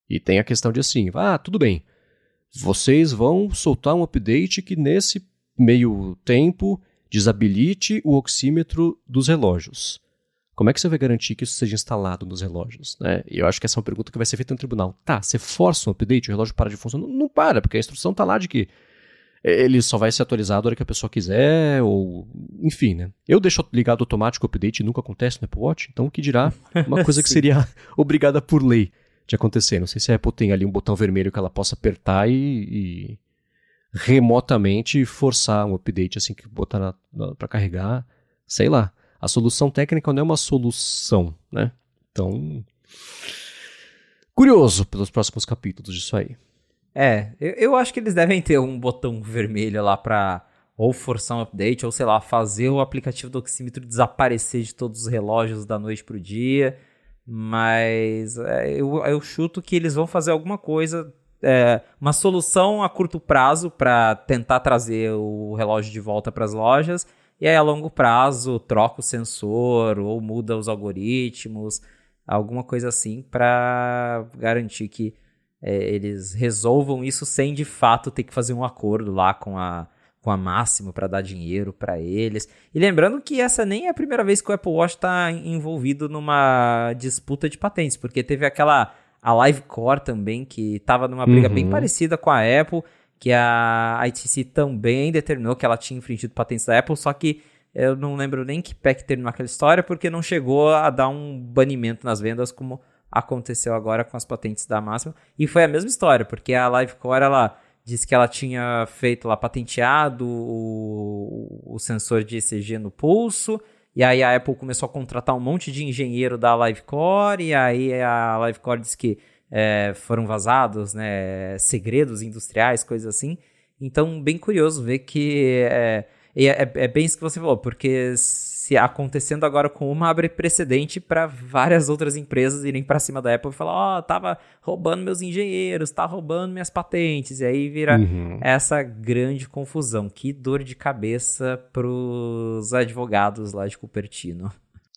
E tem a questão de assim, ah, tudo bem, vocês vão soltar um update que nesse meio tempo desabilite o oxímetro dos relógios. Como é que você vai garantir que isso seja instalado nos relógios? Né? Eu acho que essa é uma pergunta que vai ser feita no tribunal. Tá, você força um update, o relógio para de funcionar? Não, não para, porque a instrução está lá de que ele só vai ser atualizado a hora que a pessoa quiser, ou enfim, né? Eu deixo ligado automático o update e nunca acontece no Apple Watch, então o que dirá uma coisa que <laughs> seria <laughs> obrigada por lei de acontecer. Não sei se a Apple tem ali um botão vermelho que ela possa apertar e, e remotamente forçar um update assim que botar para carregar, sei lá. A solução técnica não é uma solução, né? Então, curioso pelos próximos capítulos disso aí. É, eu, eu acho que eles devem ter um botão vermelho lá pra ou forçar um update, ou sei lá, fazer o aplicativo do oxímetro desaparecer de todos os relógios da noite pro dia. Mas é, eu, eu chuto que eles vão fazer alguma coisa, é, uma solução a curto prazo para tentar trazer o relógio de volta para as lojas. E aí, a longo prazo, troca o sensor ou muda os algoritmos, alguma coisa assim, para garantir que é, eles resolvam isso sem de fato ter que fazer um acordo lá com a, com a Máximo para dar dinheiro para eles. E lembrando que essa nem é a primeira vez que o Apple Watch está envolvido numa disputa de patentes, porque teve aquela a Livecore também que estava numa briga uhum. bem parecida com a Apple, que a ITC também determinou que ela tinha infringido patentes da Apple, só que eu não lembro nem que pé que terminou aquela história, porque não chegou a dar um banimento nas vendas como aconteceu agora com as patentes da Máxima. E foi a mesma história, porque a Livecore, ela disse que ela tinha feito lá, patenteado o, o sensor de ECG no pulso, e aí a Apple começou a contratar um monte de engenheiro da Livecore, e aí a Livecore disse que é, foram vazados, né, segredos industriais, coisas assim. Então, bem curioso ver que é, é, é bem isso que você falou, porque se acontecendo agora com uma, abre precedente para várias outras empresas irem para cima da Apple e falar: Ó, oh, tava roubando meus engenheiros, tá roubando minhas patentes. E aí vira uhum. essa grande confusão. Que dor de cabeça pros advogados lá de Cupertino.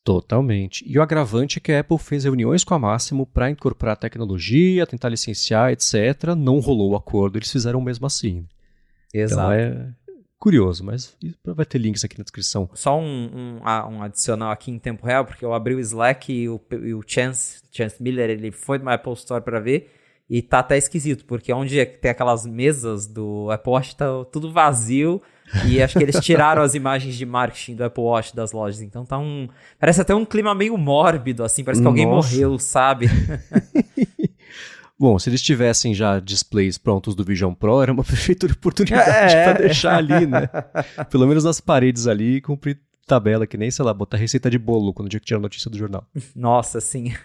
Totalmente. E o agravante é que a Apple fez reuniões com a Máximo para incorporar tecnologia, tentar licenciar, etc. Não rolou o acordo, eles fizeram mesmo assim. Exato. Então é, curioso, mas vai ter links aqui na descrição. Só um, um, um, adicional aqui em tempo real, porque eu abri o Slack e o, e o Chance, Chance Miller, ele foi no Apple Store para ver e tá até esquisito, porque onde é tem aquelas mesas do Apple Watch tá tudo vazio e acho que eles tiraram as imagens de marketing do Apple Watch das lojas, então tá um... Parece até um clima meio mórbido, assim, parece que Nossa. alguém morreu, sabe? <laughs> Bom, se eles tivessem já displays prontos do Vision Pro, era uma <laughs> perfeita oportunidade é. para deixar ali, né? Pelo menos nas paredes ali, cumprir tabela, que nem, sei lá, botar receita de bolo quando tinha que tirar a notícia do jornal. <laughs> Nossa, sim. <laughs>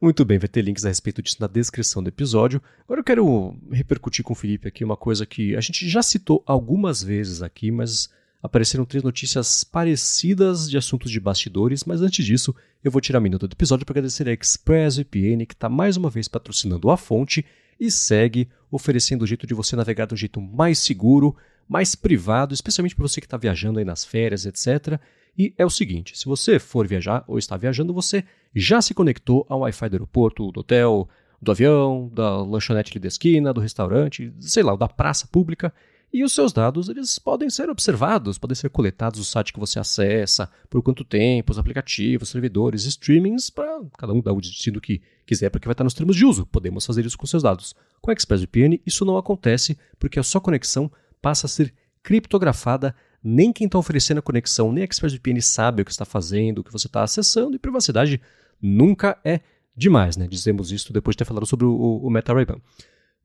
Muito bem, vai ter links a respeito disso na descrição do episódio. Agora eu quero repercutir com o Felipe aqui uma coisa que a gente já citou algumas vezes aqui, mas apareceram três notícias parecidas de assuntos de bastidores, mas antes disso, eu vou tirar a minuto do episódio para agradecer a ExpressVPN, que está mais uma vez patrocinando a fonte e segue oferecendo o jeito de você navegar do jeito mais seguro, mais privado, especialmente para você que está viajando aí nas férias, etc. E é o seguinte: se você for viajar ou está viajando, você já se conectou ao Wi-Fi do aeroporto, do hotel, do avião, da lanchonete ali da esquina, do restaurante, sei lá, da praça pública e os seus dados eles podem ser observados, podem ser coletados no site que você acessa, por quanto tempo, os aplicativos, servidores, streamings, para cada um dar o destino que quiser, porque vai estar nos termos de uso. Podemos fazer isso com seus dados. Com a ExpressVPN, isso não acontece, porque a sua conexão passa a ser criptografada. Nem quem está oferecendo a conexão, nem a ExpressVPN sabe o que está fazendo, o que você está acessando, e privacidade nunca é demais, né? Dizemos isso depois de ter falado sobre o, o Meta Ray-Ban.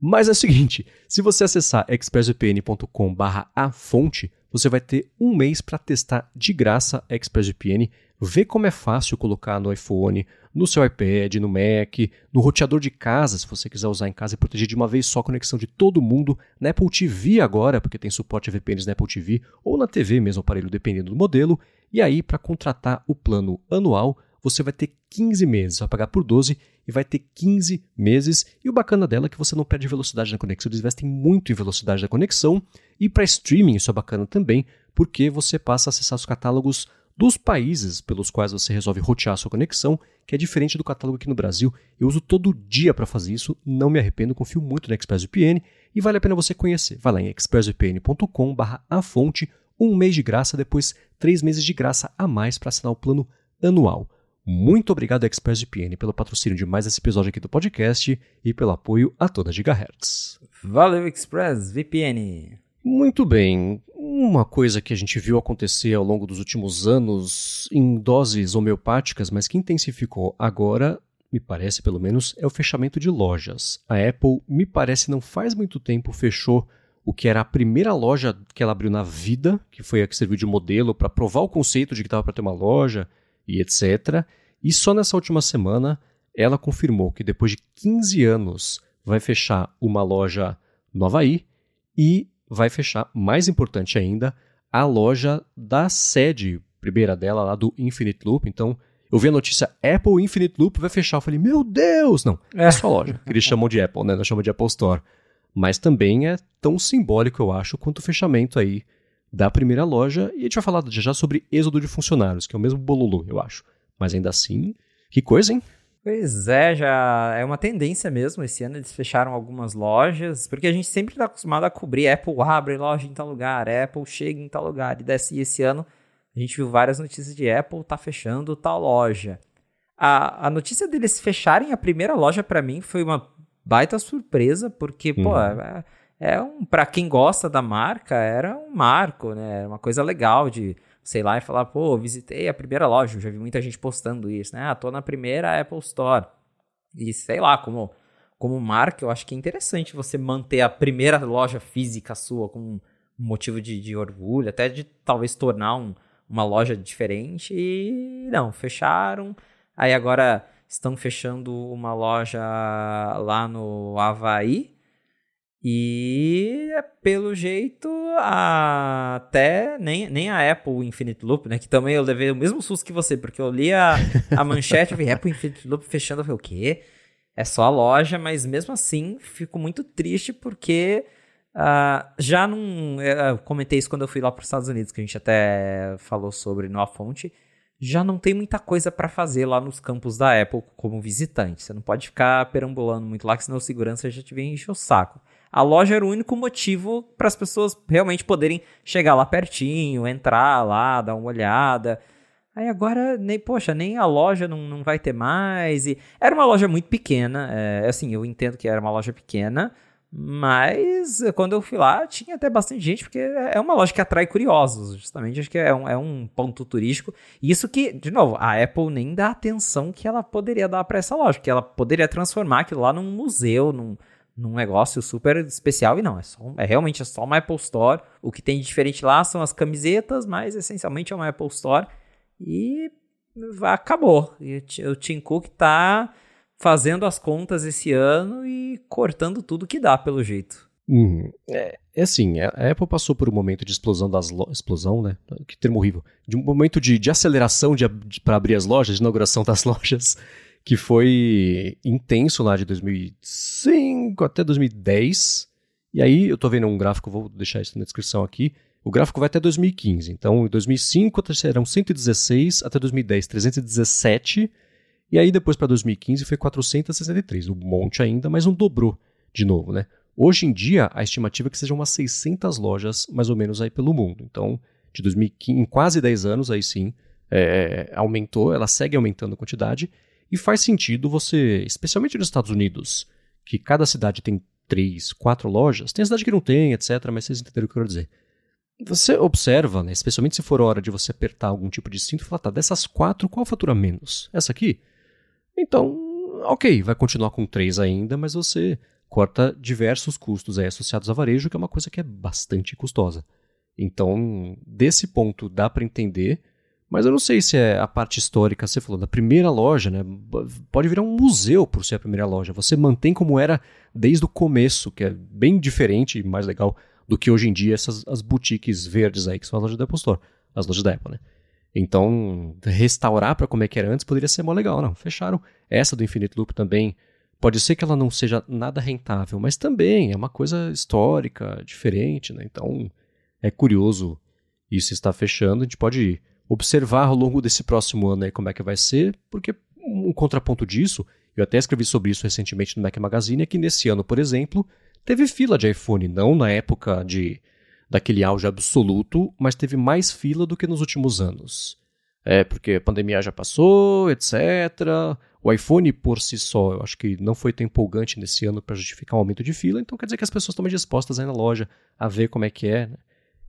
Mas é o seguinte, se você acessar expressvpn.com a fonte, você vai ter um mês para testar de graça a ExpressVPN, ver como é fácil colocar no iPhone, no seu iPad, no Mac, no roteador de casa, se você quiser usar em casa e proteger de uma vez só a conexão de todo mundo, na Apple TV agora, porque tem suporte a VPNs na Apple TV, ou na TV mesmo, aparelho, dependendo do modelo. E aí, para contratar o plano anual, você vai ter 15 meses, vai pagar por 12 e vai ter 15 meses. E o bacana dela é que você não perde velocidade na conexão, eles investem muito em velocidade da conexão. E para streaming isso é bacana também, porque você passa a acessar os catálogos dos países pelos quais você resolve rotear a sua conexão, que é diferente do catálogo aqui no Brasil. Eu uso todo dia para fazer isso, não me arrependo, confio muito na ExpressVPN e vale a pena você conhecer. Vai lá em expressvpn.com/a fonte, um mês de graça, depois três meses de graça a mais para assinar o plano anual. Muito obrigado, ExpressVPN, pelo patrocínio de mais esse episódio aqui do podcast e pelo apoio a toda Gigahertz. Valeu, ExpressVPN! Muito bem. Uma coisa que a gente viu acontecer ao longo dos últimos anos em doses homeopáticas, mas que intensificou agora, me parece pelo menos, é o fechamento de lojas. A Apple, me parece, não faz muito tempo fechou o que era a primeira loja que ela abriu na vida, que foi a que serviu de modelo para provar o conceito de que estava para ter uma loja e etc. E só nessa última semana ela confirmou que depois de 15 anos vai fechar uma loja no Havaí e vai fechar, mais importante ainda, a loja da sede primeira dela lá do Infinite Loop. Então, eu vi a notícia Apple Infinite Loop vai fechar. Eu falei, meu Deus! Não, é, é só loja, eles chamam de Apple, né? Nós chamamos de Apple Store. Mas também é tão simbólico, eu acho, quanto o fechamento aí da primeira loja. E a gente vai falar já sobre êxodo de funcionários, que é o mesmo bolulu, eu acho. Mas ainda assim, que coisa, hein? Pois é, já é uma tendência mesmo. Esse ano eles fecharam algumas lojas, porque a gente sempre está acostumado a cobrir Apple abre loja em tal lugar, Apple chega em tal lugar. E desse, esse ano a gente viu várias notícias de Apple tá fechando tal loja. A, a notícia deles fecharem a primeira loja para mim foi uma baita surpresa, porque, uhum. pô, é, um para quem gosta da marca, era um marco, né? Era uma coisa legal de sei lá, e falar, pô, visitei a primeira loja, já vi muita gente postando isso, né? Ah, tô na primeira Apple Store. E sei lá, como, como marca, eu acho que é interessante você manter a primeira loja física sua com um motivo de, de orgulho, até de talvez tornar um, uma loja diferente. E não, fecharam. Aí agora estão fechando uma loja lá no Havaí, e pelo jeito, até nem, nem a Apple Infinite Loop, né? Que também eu levei o mesmo susto que você, porque eu li a, a <laughs> manchete e vi Apple Infinite Loop fechando. Eu falei, o quê? É só a loja, mas mesmo assim fico muito triste porque uh, já não. Eu comentei isso quando eu fui lá para os Estados Unidos, que a gente até falou sobre no A Fonte. Já não tem muita coisa para fazer lá nos campos da Apple como visitante. Você não pode ficar perambulando muito lá, que senão o segurança já te vem encher o saco. A loja era o único motivo para as pessoas realmente poderem chegar lá pertinho, entrar lá, dar uma olhada. Aí agora, nem, poxa, nem a loja não, não vai ter mais. E era uma loja muito pequena. É, assim, eu entendo que era uma loja pequena, mas quando eu fui lá, tinha até bastante gente, porque é uma loja que atrai curiosos, justamente. Acho que é um, é um ponto turístico. Isso que, de novo, a Apple nem dá atenção que ela poderia dar para essa loja, que ela poderia transformar aquilo lá num museu, num, num negócio super especial. E não, é, só, é realmente é só uma Apple Store. O que tem de diferente lá são as camisetas, mas essencialmente é uma Apple Store. E acabou. E o Tim Cook tá fazendo as contas esse ano e cortando tudo que dá, pelo jeito. Uhum. É, é, assim, a Apple passou por um momento de explosão das lojas. Explosão, né? Que termo horrível. De um momento de, de aceleração de, de para abrir as lojas, de inauguração das <laughs> lojas que foi intenso lá de 2005 até 2010. E aí eu tô vendo um gráfico, vou deixar isso na descrição aqui. O gráfico vai até 2015. Então, em 2005 eram 116, até 2010 317, e aí depois para 2015 foi 463, um monte ainda, mas não dobrou de novo, né? Hoje em dia, a estimativa é que sejam umas 600 lojas, mais ou menos, aí pelo mundo. Então, de 2015, em quase 10 anos, aí sim, é, aumentou, ela segue aumentando a quantidade, e faz sentido você, especialmente nos Estados Unidos, que cada cidade tem três, quatro lojas, tem cidade que não tem, etc., mas vocês entenderam o que eu quero dizer. Você observa, né, especialmente se for hora de você apertar algum tipo de cinto e falar, tá, dessas quatro, qual fatura menos? Essa aqui? Então, ok, vai continuar com três ainda, mas você corta diversos custos aí associados a varejo, que é uma coisa que é bastante custosa. Então, desse ponto dá para entender mas eu não sei se é a parte histórica, você falou, da primeira loja, né? Pode virar um museu por ser a primeira loja. Você mantém como era desde o começo, que é bem diferente e mais legal do que hoje em dia essas as boutiques verdes aí, que são as lojas da Apple Store, as lojas da Apple, né? Então, restaurar para como é que era antes poderia ser mó legal, não. Fecharam. Essa do Infinite Loop também. Pode ser que ela não seja nada rentável, mas também é uma coisa histórica, diferente, né? Então, é curioso isso está fechando. A gente pode ir observar ao longo desse próximo ano aí como é que vai ser, porque um contraponto disso, eu até escrevi sobre isso recentemente no Mac Magazine, é que nesse ano, por exemplo, teve fila de iPhone, não na época de daquele auge absoluto, mas teve mais fila do que nos últimos anos. É, porque a pandemia já passou, etc. O iPhone por si só, eu acho que não foi tão empolgante nesse ano para justificar um aumento de fila, então quer dizer que as pessoas estão mais dispostas a ir na loja, a ver como é que é, né?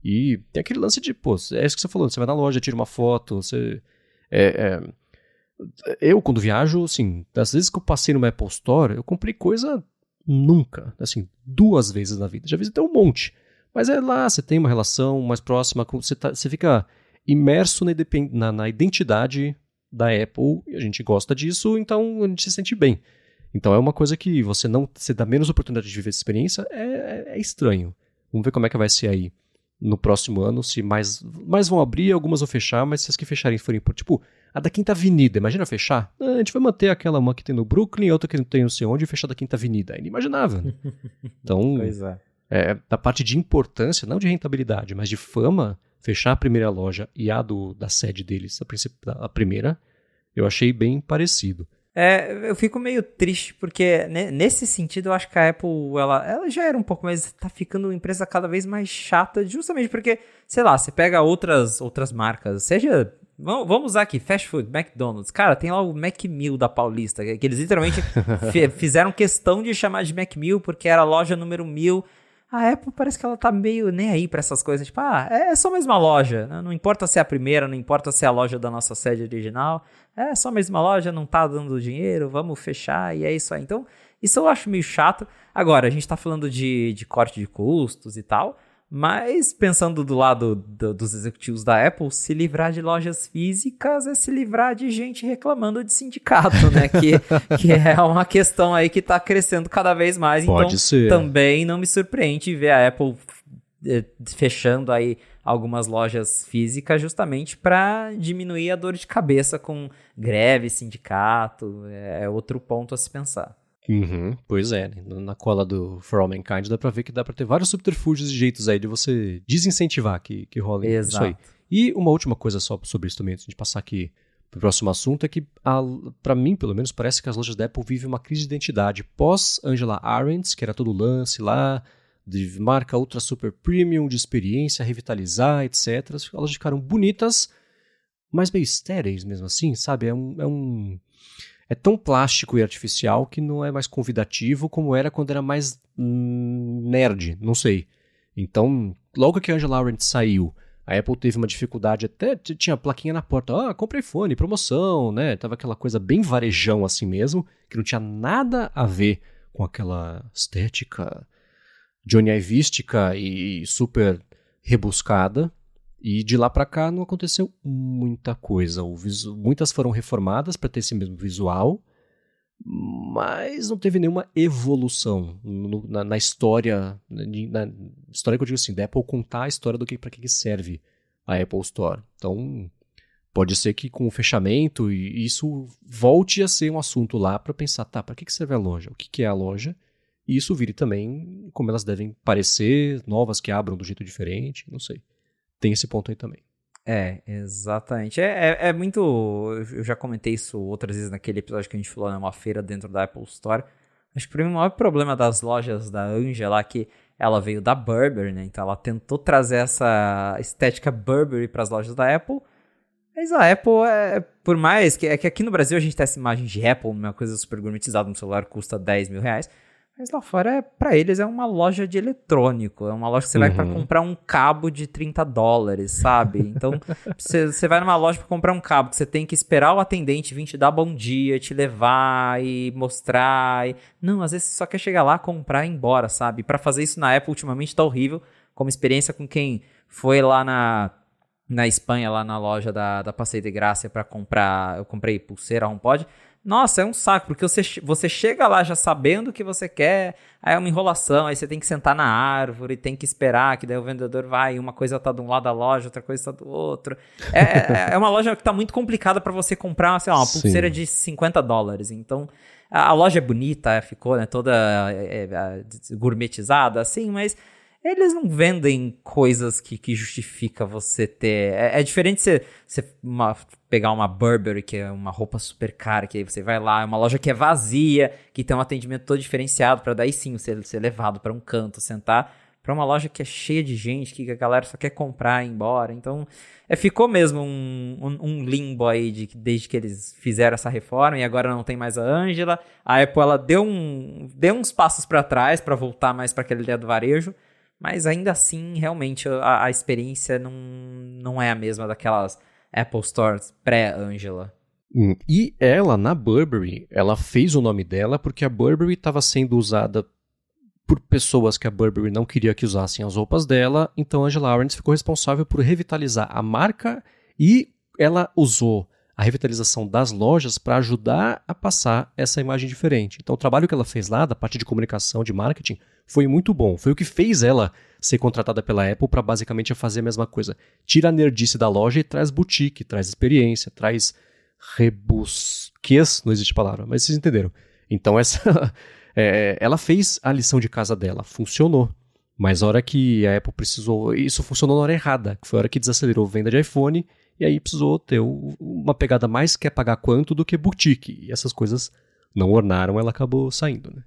E tem aquele lance de, pô, é isso que você falou, você vai na loja, tira uma foto, você. É, é, eu, quando viajo, assim, das vezes que eu passei no Apple Store, eu comprei coisa nunca, assim, duas vezes na vida. Já visitei um monte. Mas é lá, você tem uma relação mais próxima, você, tá, você fica imerso na, na, na identidade da Apple, e a gente gosta disso, então a gente se sente bem. Então é uma coisa que você não você dá menos oportunidade de viver essa experiência, é, é, é, estranho. Vamos ver como é que vai ser aí no próximo ano, se mais, mais vão abrir, algumas vão fechar, mas se as que fecharem forem por, tipo, a da Quinta Avenida, imagina fechar? Ah, a gente vai manter aquela uma que tem no Brooklyn, outra que não tem não sei onde, e fechar da Quinta Avenida. É inimaginável. Né? <laughs> Então, pois é. é, da parte de importância, não de rentabilidade, mas de fama, fechar a primeira loja e a do, da sede deles, a, a primeira, eu achei bem parecido. É, eu fico meio triste porque nesse sentido eu acho que a Apple ela, ela já era um pouco, mas tá ficando uma empresa cada vez mais chata, justamente porque, sei lá, você pega outras outras marcas, seja Vamos usar aqui, fast food, McDonald's. Cara, tem lá o Macmill da Paulista, que eles literalmente <laughs> fizeram questão de chamar de Macmill porque era a loja número mil a Apple parece que ela tá meio nem aí para essas coisas. Tipo, ah, é só mais uma loja. Né? Não importa se é a primeira, não importa se é a loja da nossa sede original. É só mais uma loja, não tá dando dinheiro, vamos fechar e é isso aí. Então, isso eu acho meio chato. Agora, a gente tá falando de, de corte de custos e tal. Mas pensando do lado do, dos executivos da Apple, se livrar de lojas físicas é se livrar de gente reclamando de sindicato, né? <laughs> Que, que é uma questão aí que está crescendo cada vez mais. Pode então, ser. também não me surpreende ver a Apple eh, fechando aí algumas lojas físicas justamente para diminuir a dor de cabeça com greve, sindicato. É outro ponto a se pensar. Uhum, pois é, né? na cola do For All Mankind dá pra ver que dá pra ter vários subterfúgios e jeitos aí de você desincentivar que, que rola isso aí. E uma última coisa só sobre isso também, antes de passar aqui pro próximo assunto, é que para mim, pelo menos, parece que as lojas da Apple vivem uma crise de identidade pós Angela Arendt, que era todo o lance lá, de marca ultra super premium, de experiência, revitalizar, etc. As lojas ficaram bonitas, mas meio estéreis mesmo assim, sabe? É um, é um é tão plástico e artificial que não é mais convidativo como era quando era mais nerd, não sei. Então, logo que a Angela Arendt saiu, a Apple teve uma dificuldade, até tinha plaquinha na porta, ah, comprei iPhone, promoção, né? Tava aquela coisa bem varejão assim mesmo, que não tinha nada a ver com aquela estética Johnny Ivística e super rebuscada. E de lá para cá não aconteceu muita coisa. Visu... Muitas foram reformadas para ter esse mesmo visual, mas não teve nenhuma evolução no, na, na, história, na, na, história que eu digo assim, da Apple contar a história do que para que serve a Apple Store. Então pode ser que com o fechamento isso volte a ser um assunto lá para pensar, tá, para que serve a loja? O que, que é a loja? E isso vire também como elas devem parecer, novas que abram do jeito diferente, não sei tem esse ponto aí também. É, exatamente. É, é, é, muito. Eu já comentei isso outras vezes naquele episódio que a gente falou, né? Uma feira dentro da Apple Store. Acho que o maior problema das lojas da Angela é que ela veio da Burberry, né? Então ela tentou trazer essa estética Burberry para as lojas da Apple. Mas a Apple é, por mais que, é que aqui no Brasil a gente tem essa imagem de Apple, uma coisa super gourmetizada, um celular custa 10 mil reais. Mas lá fora, é, para eles, é uma loja de eletrônico. É uma loja que você uhum. vai para comprar um cabo de 30 dólares, sabe? Então, <laughs> você, vai numa loja para comprar um cabo, você tem que esperar o atendente vir te dar bom dia, te levar e mostrar. E... Não, às vezes você só quer chegar lá, comprar e ir embora, sabe? Para fazer isso na Apple, ultimamente tá horrível. Como experiência com quem foi lá na na Espanha, lá na loja da, da Passeio de Graça para comprar. Eu comprei pulseira HomePod. Nossa, é um saco, porque você, você chega lá já sabendo o que você quer, aí é uma enrolação, aí você tem que sentar na árvore, tem que esperar, que daí o vendedor vai, uma coisa tá de um lado da loja, outra coisa tá do outro. É, é, é uma loja que tá muito complicada para você comprar, sei lá, uma pulseira Sim. de 50 dólares. Então, a, a loja é bonita, ficou né, toda é, é, gourmetizada, assim, mas eles não vendem coisas que, que justifica você ter. É, é diferente você, você uma, pegar uma Burberry, que é uma roupa super cara, que aí você vai lá, é uma loja que é vazia, que tem um atendimento todo diferenciado, para daí sim você ser levado para um canto, sentar. para uma loja que é cheia de gente, que a galera só quer comprar e ir embora. Então, é, ficou mesmo um, um, um, limbo aí de, desde que eles fizeram essa reforma e agora não tem mais a Angela. A Apple ela deu, um, deu uns passos para trás para voltar mais para aquela ideia do varejo, mas ainda assim, realmente, a, a experiência não, não é a mesma daquelas Apple Stores pré-Angela. Hum, e ela, na Burberry, ela fez o nome dela porque a Burberry estava sendo usada por pessoas que a Burberry não queria que usassem as roupas dela, então Angela Arendt ficou responsável por revitalizar a marca e ela usou a revitalização das lojas para ajudar a passar essa imagem diferente. Então o trabalho que ela fez lá, da parte de comunicação, de marketing, foi muito bom. Foi o que fez ela ser contratada pela Apple para basicamente fazer a mesma coisa. Tira a nerdice da loja e traz boutique, traz experiência, traz rebusques, não existe palavra, mas vocês entenderam. Então <laughs> essa é, ela fez a lição de casa dela, funcionou. Mas a hora que a Apple precisou. Isso funcionou na hora errada, que foi a hora que desacelerou a venda de iPhone, e aí precisou ter uma pegada mais quer pagar quanto do que boutique. E essas coisas não ornaram, ela acabou saindo. Né?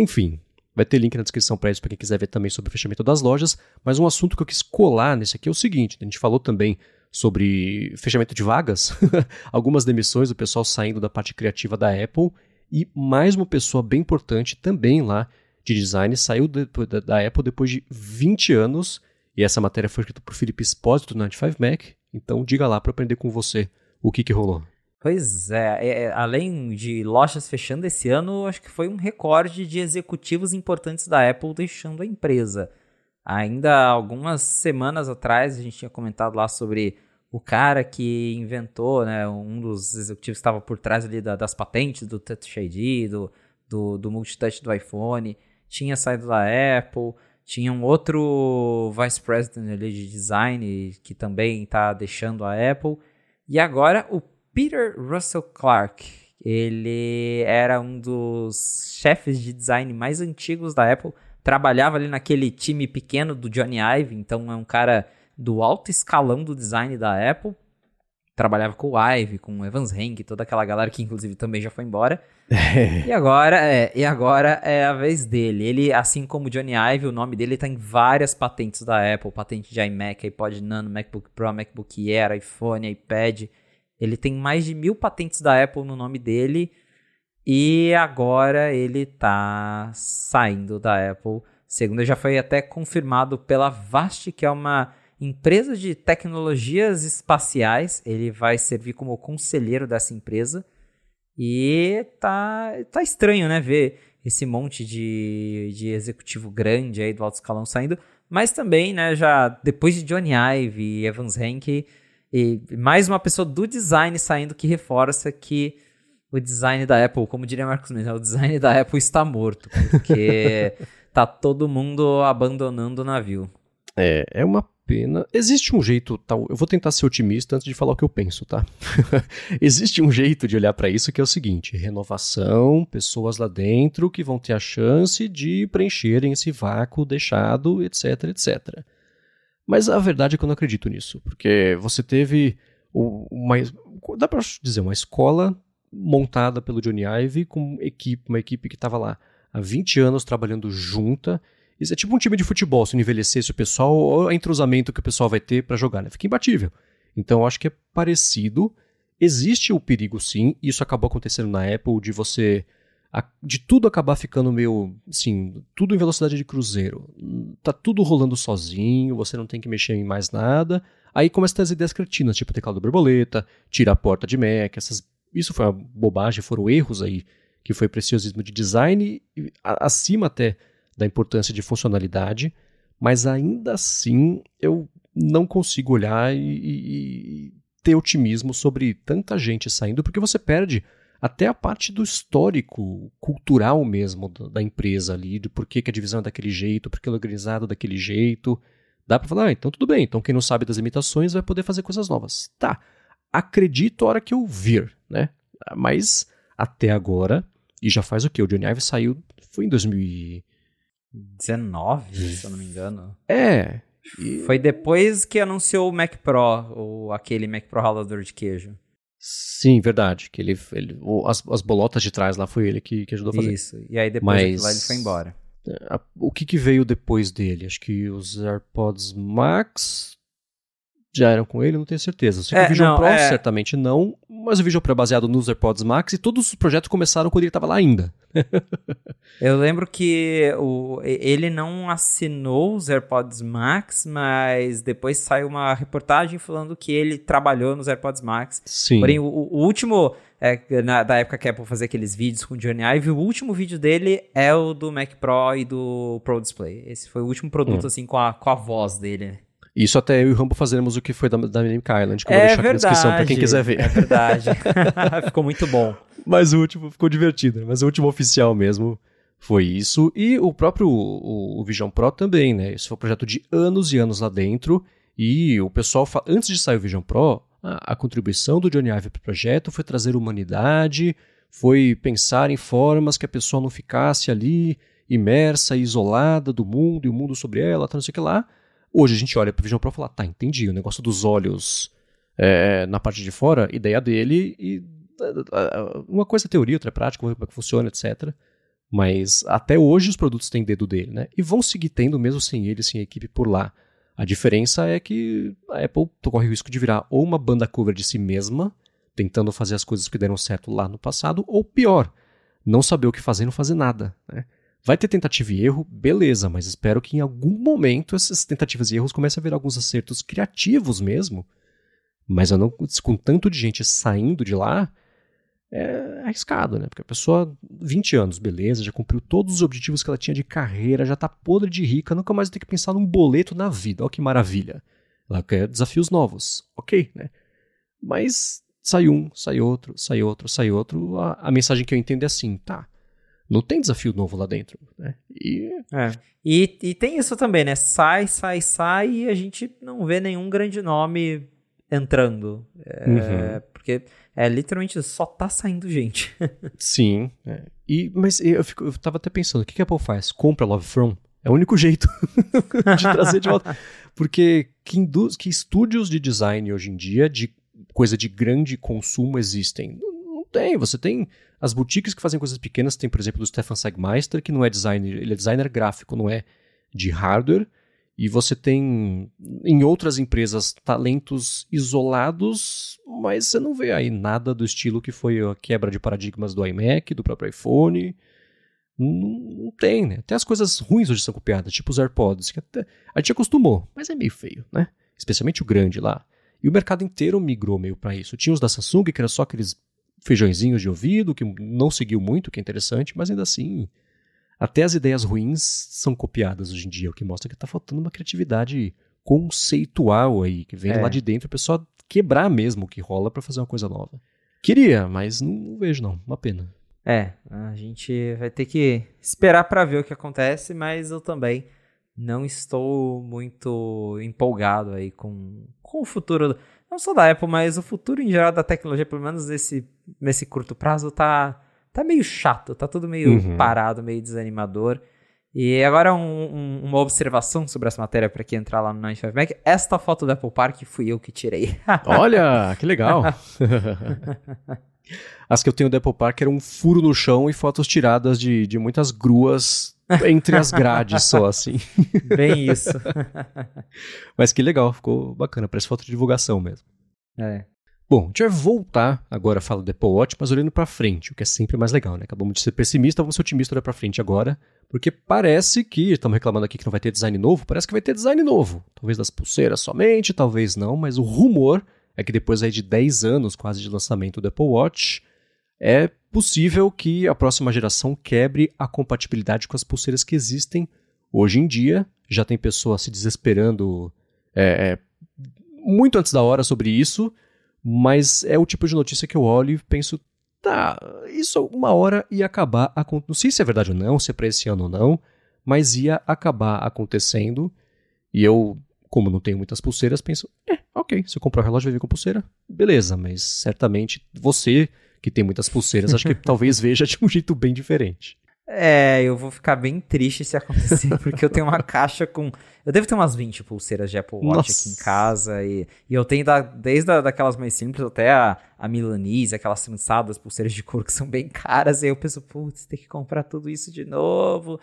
Enfim, vai ter link na descrição para isso para quem quiser ver também sobre o fechamento das lojas. Mas um assunto que eu quis colar nesse aqui é o seguinte: a gente falou também sobre fechamento de vagas, <laughs> algumas demissões, o pessoal saindo da parte criativa da Apple. E mais uma pessoa bem importante também lá de design saiu de, da, da, Apple depois de 20 anos. E essa matéria foi escrita por Felipe Espósito do 95Mac. Então diga lá para aprender com você o que, que rolou. Pois é, é, é, além de lojas fechando esse ano, acho que foi um recorde de executivos importantes da Apple deixando a empresa. Ainda algumas semanas atrás a gente tinha comentado lá sobre o cara que inventou, né, um dos executivos que estava por trás ali da, das patentes do Touch ID, do, do, do multitouch do iPhone, tinha saído da Apple, tinha um outro vice president ali de design que também está deixando a Apple, e agora o Peter Russell Clark, ele era um dos chefes de design mais antigos da Apple, trabalhava ali naquele time pequeno do Johnny Ive, então é um cara do alto escalão do design da Apple. Trabalhava com o Ive, com o Evans Henke, toda aquela galera que inclusive também já foi embora. <laughs> e agora é, e agora é a vez dele. Ele, assim como o Johnny Ive, o nome dele está em várias patentes da Apple, patente de iMac, iPod Nano, MacBook Pro, MacBook Air, iPhone, iPad. Ele tem mais de mil patentes da Apple no nome dele. E agora ele está saindo da Apple. Segundo, já foi até confirmado pela Vast, que é uma empresa de tecnologias espaciais. Ele vai servir como conselheiro dessa empresa. E tá, tá estranho, né? Ver esse monte de, de executivo grande aí do alto escalão saindo. Mas também, né, já depois de Johnny Ive e Evans Henke, e mais uma pessoa do design saindo que reforça que o design da Apple, como diria Marcos Mendes, o design da Apple está morto, porque <laughs> tá todo mundo abandonando o navio. É, é uma pena. Existe um jeito, tal. Eu vou tentar ser otimista antes de falar o que eu penso, tá? <laughs> Existe um jeito de olhar para isso que é o seguinte: renovação, pessoas lá dentro que vão ter a chance de preencherem esse vácuo deixado, etc, etc. Mas a verdade é que eu não acredito nisso, porque você teve uma, dá para dizer, uma escola montada pelo Johnny Ive com equipe, uma equipe que estava lá há 20 anos trabalhando junta isso é tipo um time de futebol, se envelhecesse o pessoal, ou o entrosamento que o pessoal vai ter para jogar, né? Fica imbatível. Então eu acho que é parecido. Existe o perigo sim, isso acabou acontecendo na Apple, de você. De tudo acabar ficando meio. Assim, tudo em velocidade de cruzeiro. Tá tudo rolando sozinho, você não tem que mexer em mais nada. Aí começa a ter as ideias cretinas, tipo teclado borboleta, tira a porta de Mac, essas. Isso foi uma bobagem, foram erros aí, que foi preciosismo de design, acima até da importância de funcionalidade, mas ainda assim eu não consigo olhar e, e, ter otimismo sobre tanta gente saindo, porque você perde até a parte do histórico cultural mesmo da, empresa ali, de por que, que a divisão é daquele jeito, por que é organizado daquele jeito. Dá para falar, ah, então tudo bem, então quem não sabe das limitações vai poder fazer coisas novas. Tá, acredito a hora que eu vir, né? Mas até agora, e já faz o que? O Johnny Ive saiu, foi em 2000 19, se eu não me engano. É. E... Foi depois que anunciou o Mac Pro, ou aquele Mac Pro ralador de queijo. Sim, verdade. Que ele, ele as, as bolotas de trás lá foi ele que, que ajudou a fazer. Isso. E aí depois Mas... lá ele foi embora. o que, que veio depois dele? Acho que os AirPods Max já eram com ele, não tenho certeza. Sei é, o Vision não, Pro é... certamente não, mas o Vision Pro é baseado nos AirPods Max e todos os projetos começaram quando ele estava lá ainda. <laughs> Eu lembro que o, ele não assinou os AirPods Max, mas depois saiu uma reportagem falando que ele trabalhou nos AirPods Max. Sim. Porém, o, o último, é, na, da época que a Apple fazia aqueles vídeos com o Johnny Ive, o último vídeo dele é o do Mac Pro e do Pro Display. Esse foi o último produto, hum. assim, com a, com a voz dele. Isso até eu e o Rambo fazeremos o que foi da, da Mimic Island, que eu é vou deixar verdade, aqui na descrição pra quem quiser ver. É verdade. <laughs> ficou muito bom. Mas o último ficou divertido, mas o último oficial mesmo foi isso. E o próprio o, o Vision Pro também, né? Isso foi um projeto de anos e anos lá dentro. E o pessoal, antes de sair o Vision Pro, a, a contribuição do Johnny Ive para o projeto foi trazer humanidade, foi pensar em formas que a pessoa não ficasse ali imersa, isolada do mundo e o mundo sobre ela, tá, não sei o que lá. Hoje a gente olha para o Vision Pro e fala, tá, entendi, o negócio dos olhos é, na parte de fora, ideia dele, e uma coisa é teoria, outra é prática, como é que funciona, etc. Mas até hoje os produtos têm dedo dele, né? E vão seguir tendo mesmo sem ele, sem a equipe por lá. A diferença é que a Apple corre o risco de virar ou uma banda cover de si mesma, tentando fazer as coisas que deram certo lá no passado, ou pior, não saber o que fazer e não fazer nada, né? Vai ter tentativa e erro, beleza, mas espero que em algum momento essas tentativas e erros comecem a ver alguns acertos criativos mesmo. Mas eu não, com tanto de gente saindo de lá, é arriscado, né? Porque a pessoa, 20 anos, beleza, já cumpriu todos os objetivos que ela tinha de carreira, já tá podre de rica, nunca mais tem que pensar num boleto na vida. Olha que maravilha. Ela quer desafios novos. Ok, né? Mas sai um, sai outro, sai outro, sai outro. A, a mensagem que eu entendo é assim, tá não tem desafio novo lá dentro, né? E... É. E, e tem isso também, né? Sai, sai, sai e a gente não vê nenhum grande nome entrando. É, uhum. Porque é literalmente só tá saindo gente. <laughs> Sim. É. E, mas eu, fico, eu tava até pensando, o que, que a Apple faz? Compra Love From? É o único jeito <laughs> de trazer de volta. Porque que, induz, que estúdios de design hoje em dia, de coisa de grande consumo, existem? Tem. Você tem as boutiques que fazem coisas pequenas, tem, por exemplo, do Stefan Segmeister, que não é designer, ele é designer gráfico, não é de hardware. E você tem em outras empresas talentos isolados, mas você não vê aí nada do estilo que foi a quebra de paradigmas do iMac, do próprio iPhone. Não, não tem, né? Até as coisas ruins hoje são copiadas, tipo os AirPods, que até, a gente acostumou, mas é meio feio, né? Especialmente o grande lá. E o mercado inteiro migrou meio para isso. Tinha os da Samsung, que era só aqueles feijõezinhos de ouvido, que não seguiu muito, que é interessante, mas ainda assim, até as ideias ruins são copiadas hoje em dia, o que mostra que está faltando uma criatividade conceitual aí, que vem é. lá de dentro, a pessoa quebrar mesmo o que rola para fazer uma coisa nova. Queria, mas não, não, vejo não, uma pena. É, a gente vai ter que esperar para ver o que acontece, mas eu também não estou muito empolgado aí com, com o futuro não só da Apple, mas o futuro em geral da tecnologia, pelo menos nesse, nesse curto prazo, tá, tá meio chato, tá tudo meio uhum. parado, meio desanimador. E agora um, um, uma observação sobre essa matéria para quem entrar lá no 95 Mac. Esta foto do Apple Park fui eu que tirei. <laughs> Olha, que legal. <laughs> As que eu tenho do Apple Park eram um furo no chão e fotos tiradas de, de muitas gruas entre as grades só, assim. <laughs> Bem isso. <laughs> Mas que legal, ficou bacana, parece foto de divulgação mesmo. É. Bom, a gente vai voltar agora a falar do Apple Watch, mas olhando para frente, o que é sempre mais legal, né? Acabamos de ser pessimista, vamos ser otimistas olhar para frente agora, porque parece que, estamos reclamando aqui que não vai ter design novo, parece que vai ter design novo. Talvez das pulseiras somente, talvez não, mas o rumor é que depois aí de 10 anos quase de lançamento do Apple Watch, é possível que a próxima geração quebre a compatibilidade com as pulseiras que existem hoje em dia. Já tem pessoas se desesperando é, é, muito antes da hora sobre isso, mas é o tipo de notícia que eu olho e penso, tá, isso uma hora ia acabar acontecendo. Não sei se é verdade ou não, se é para esse ano ou não, mas ia acabar acontecendo. E eu, como não tenho muitas pulseiras, penso, é, ok, se eu comprar o relógio vai vir com pulseira, beleza, mas certamente você que tem muitas pulseiras, acho que <laughs> talvez veja de um jeito bem diferente. É, eu vou ficar bem triste se acontecer, <laughs> porque eu tenho uma caixa com. Eu devo ter umas 20 pulseiras de Apple Watch Nossa. aqui em casa. E, e eu tenho da, desde a, daquelas mais simples até a, a Milanese, aquelas trançadas, pulseiras de couro que são bem caras. E aí eu penso, putz, tem que comprar tudo isso de novo.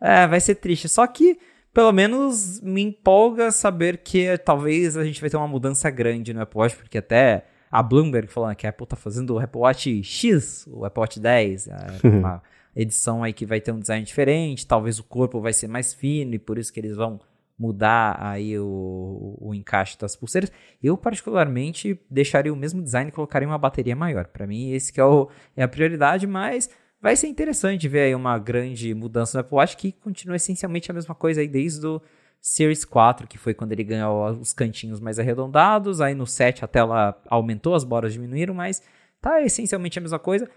é, vai ser triste. Só que, pelo menos, me empolga saber que talvez a gente vai ter uma mudança grande no Apple Watch, porque até a Bloomberg falando que a Apple tá fazendo o Apple Watch X, o Apple Watch 10, <laughs> uma edição aí que vai ter um design diferente, talvez o corpo vai ser mais fino e por isso que eles vão mudar aí o, o encaixe das pulseiras. Eu, particularmente, deixaria o mesmo design e colocaria uma bateria maior. Para mim, esse que é, o, é a prioridade, mas vai ser interessante ver aí uma grande mudança no Apple Watch que continua essencialmente a mesma coisa aí desde o Series 4, que foi quando ele ganhou os cantinhos mais arredondados, aí no 7 a tela aumentou, as boras diminuíram, mas tá essencialmente a mesma coisa.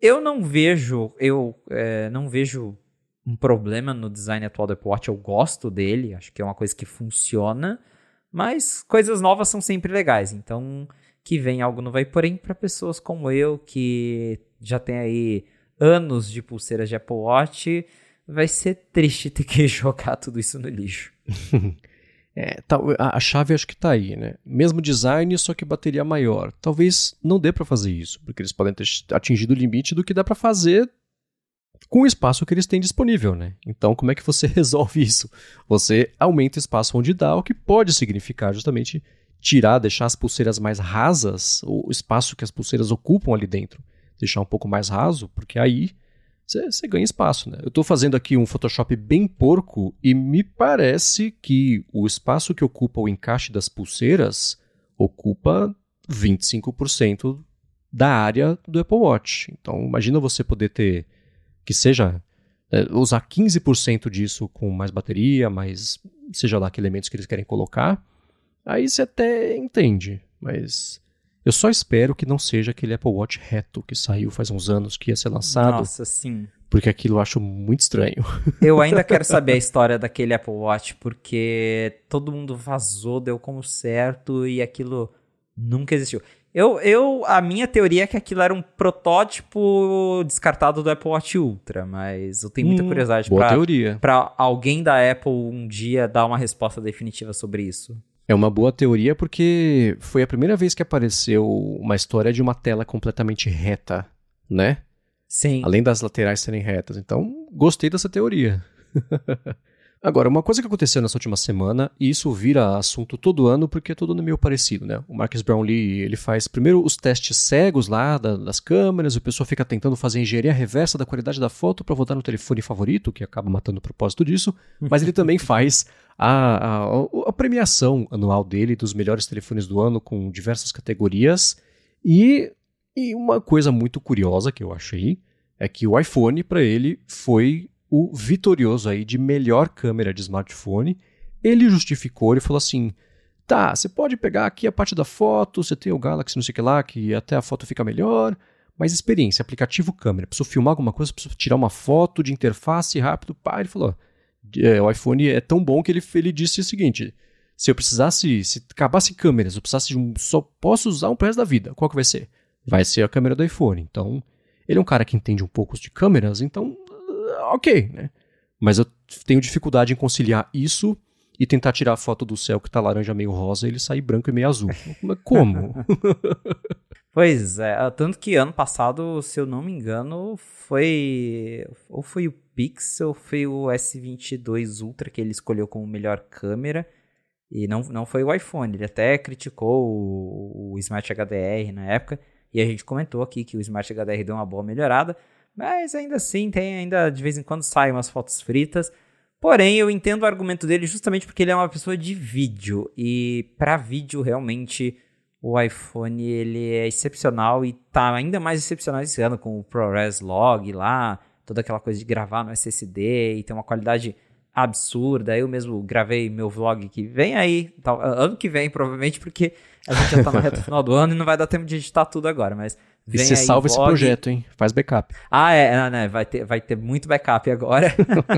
Eu não vejo, eu é, não vejo um problema no design atual do Apple Watch. Eu gosto dele, acho que é uma coisa que funciona, mas coisas novas são sempre legais. Então, que vem algo novo aí. Porém, para pessoas como eu, que já tem aí anos de pulseiras de Apple Watch, vai ser triste ter que <laughs> jogar tudo isso no lixo. <laughs> é, tá, a, a, chave acho que tá aí, né? Mesmo design, só que bateria maior. Talvez não dê para fazer isso, porque eles podem ter atingido o limite do que dá para fazer com o espaço que eles têm disponível, né? Então, como é que você <laughs> resolve isso? Você aumenta o espaço onde dá, o que pode significar justamente tirar, deixar as pulseiras mais rasas, o espaço que as pulseiras ocupam ali dentro, deixar um pouco mais raso, porque aí você ganha espaço, né? Eu estou fazendo aqui um Photoshop bem porco e me parece que o espaço que ocupa o encaixe das pulseiras ocupa 25% da área do Apple Watch. Então, imagina você poder ter que seja é, usar 15% disso com mais bateria, mais seja lá que elementos que eles querem colocar, aí você até entende, mas eu só espero que não seja aquele Apple Watch reto que saiu faz uns anos que ia ser lançado. Nossa, sim. Porque aquilo eu acho muito estranho. <laughs> Eu ainda quero saber a história daquele Apple Watch, porque todo mundo vazou, deu como certo e aquilo nunca existiu. Eu, eu, a minha teoria é que aquilo era um protótipo descartado do Apple Watch Ultra, mas eu tenho muita hum, curiosidade pra alguém da Apple um dia dar uma resposta definitiva sobre isso. É uma boa teoria porque foi a primeira vez que apareceu uma história de uma tela completamente reta, né? Sim. Além das laterais serem retas. Então, gostei dessa teoria. <laughs> Agora, uma coisa que aconteceu nessa última semana, e isso vira assunto todo ano, porque todo ano é meio parecido, né? O Marcus Brownlee, ele faz primeiro os testes cegos lá da, das câmeras, o pessoal fica tentando fazer engenharia reversa da qualidade da foto para votar no telefone favorito, que acaba matando o propósito disso, mas ele também <laughs> faz a, a, a premiação anual dele dos melhores telefones do ano com diversas categorias, e, e uma coisa muito curiosa que eu achei é que o iPhone, para ele, foi o vitorioso aí de melhor câmera de smartphone, ele justificou, ele falou assim: tá, você pode pegar aqui a parte da foto, você tem o Galaxy não sei o que lá, que até a foto fica melhor, mas experiência, aplicativo câmera, preciso filmar alguma coisa, preciso tirar uma foto de interface rápido, pá, ele falou, é, o iPhone é tão bom que ele, ele disse o seguinte, se eu precisasse, se acabasse câmeras, eu precisasse de um, só posso usar um pro resto da vida, qual que vai ser? Vai ser a câmera do iPhone, então, ele é um cara que entende um pouco de câmeras, então ok, né? Mas eu tenho dificuldade em conciliar isso e tentar tirar a foto do céu que tá laranja meio rosa e ele sair branco e meio azul. Como? <laughs> pois é, tanto que ano passado, se eu não me engano, foi ou foi o Pixel, ou foi o S22 Ultra que ele escolheu como melhor câmera. E não, não foi o iPhone, ele até criticou o, o Smart HDR na época, e a gente comentou aqui que o Smart HDR deu uma boa melhorada, mas ainda assim, tem ainda de vez em quando saem umas fotos fritas. Porém, eu entendo o argumento dele justamente porque ele é uma pessoa de vídeo. E para vídeo, realmente, o iPhone ele é excepcional e tá ainda mais excepcional esse ano com o ProRes Log lá, toda aquela coisa de gravar no SSD e tem uma qualidade absurda. Eu mesmo gravei meu vlog que vem aí, ano que vem, provavelmente, porque a gente já tá na reta <laughs> final do ano e não vai dar tempo de editar tudo agora, mas e você salva esse projeto, hein? Faz backup. Ah, é, né? Vai ter, vai ter muito backup agora.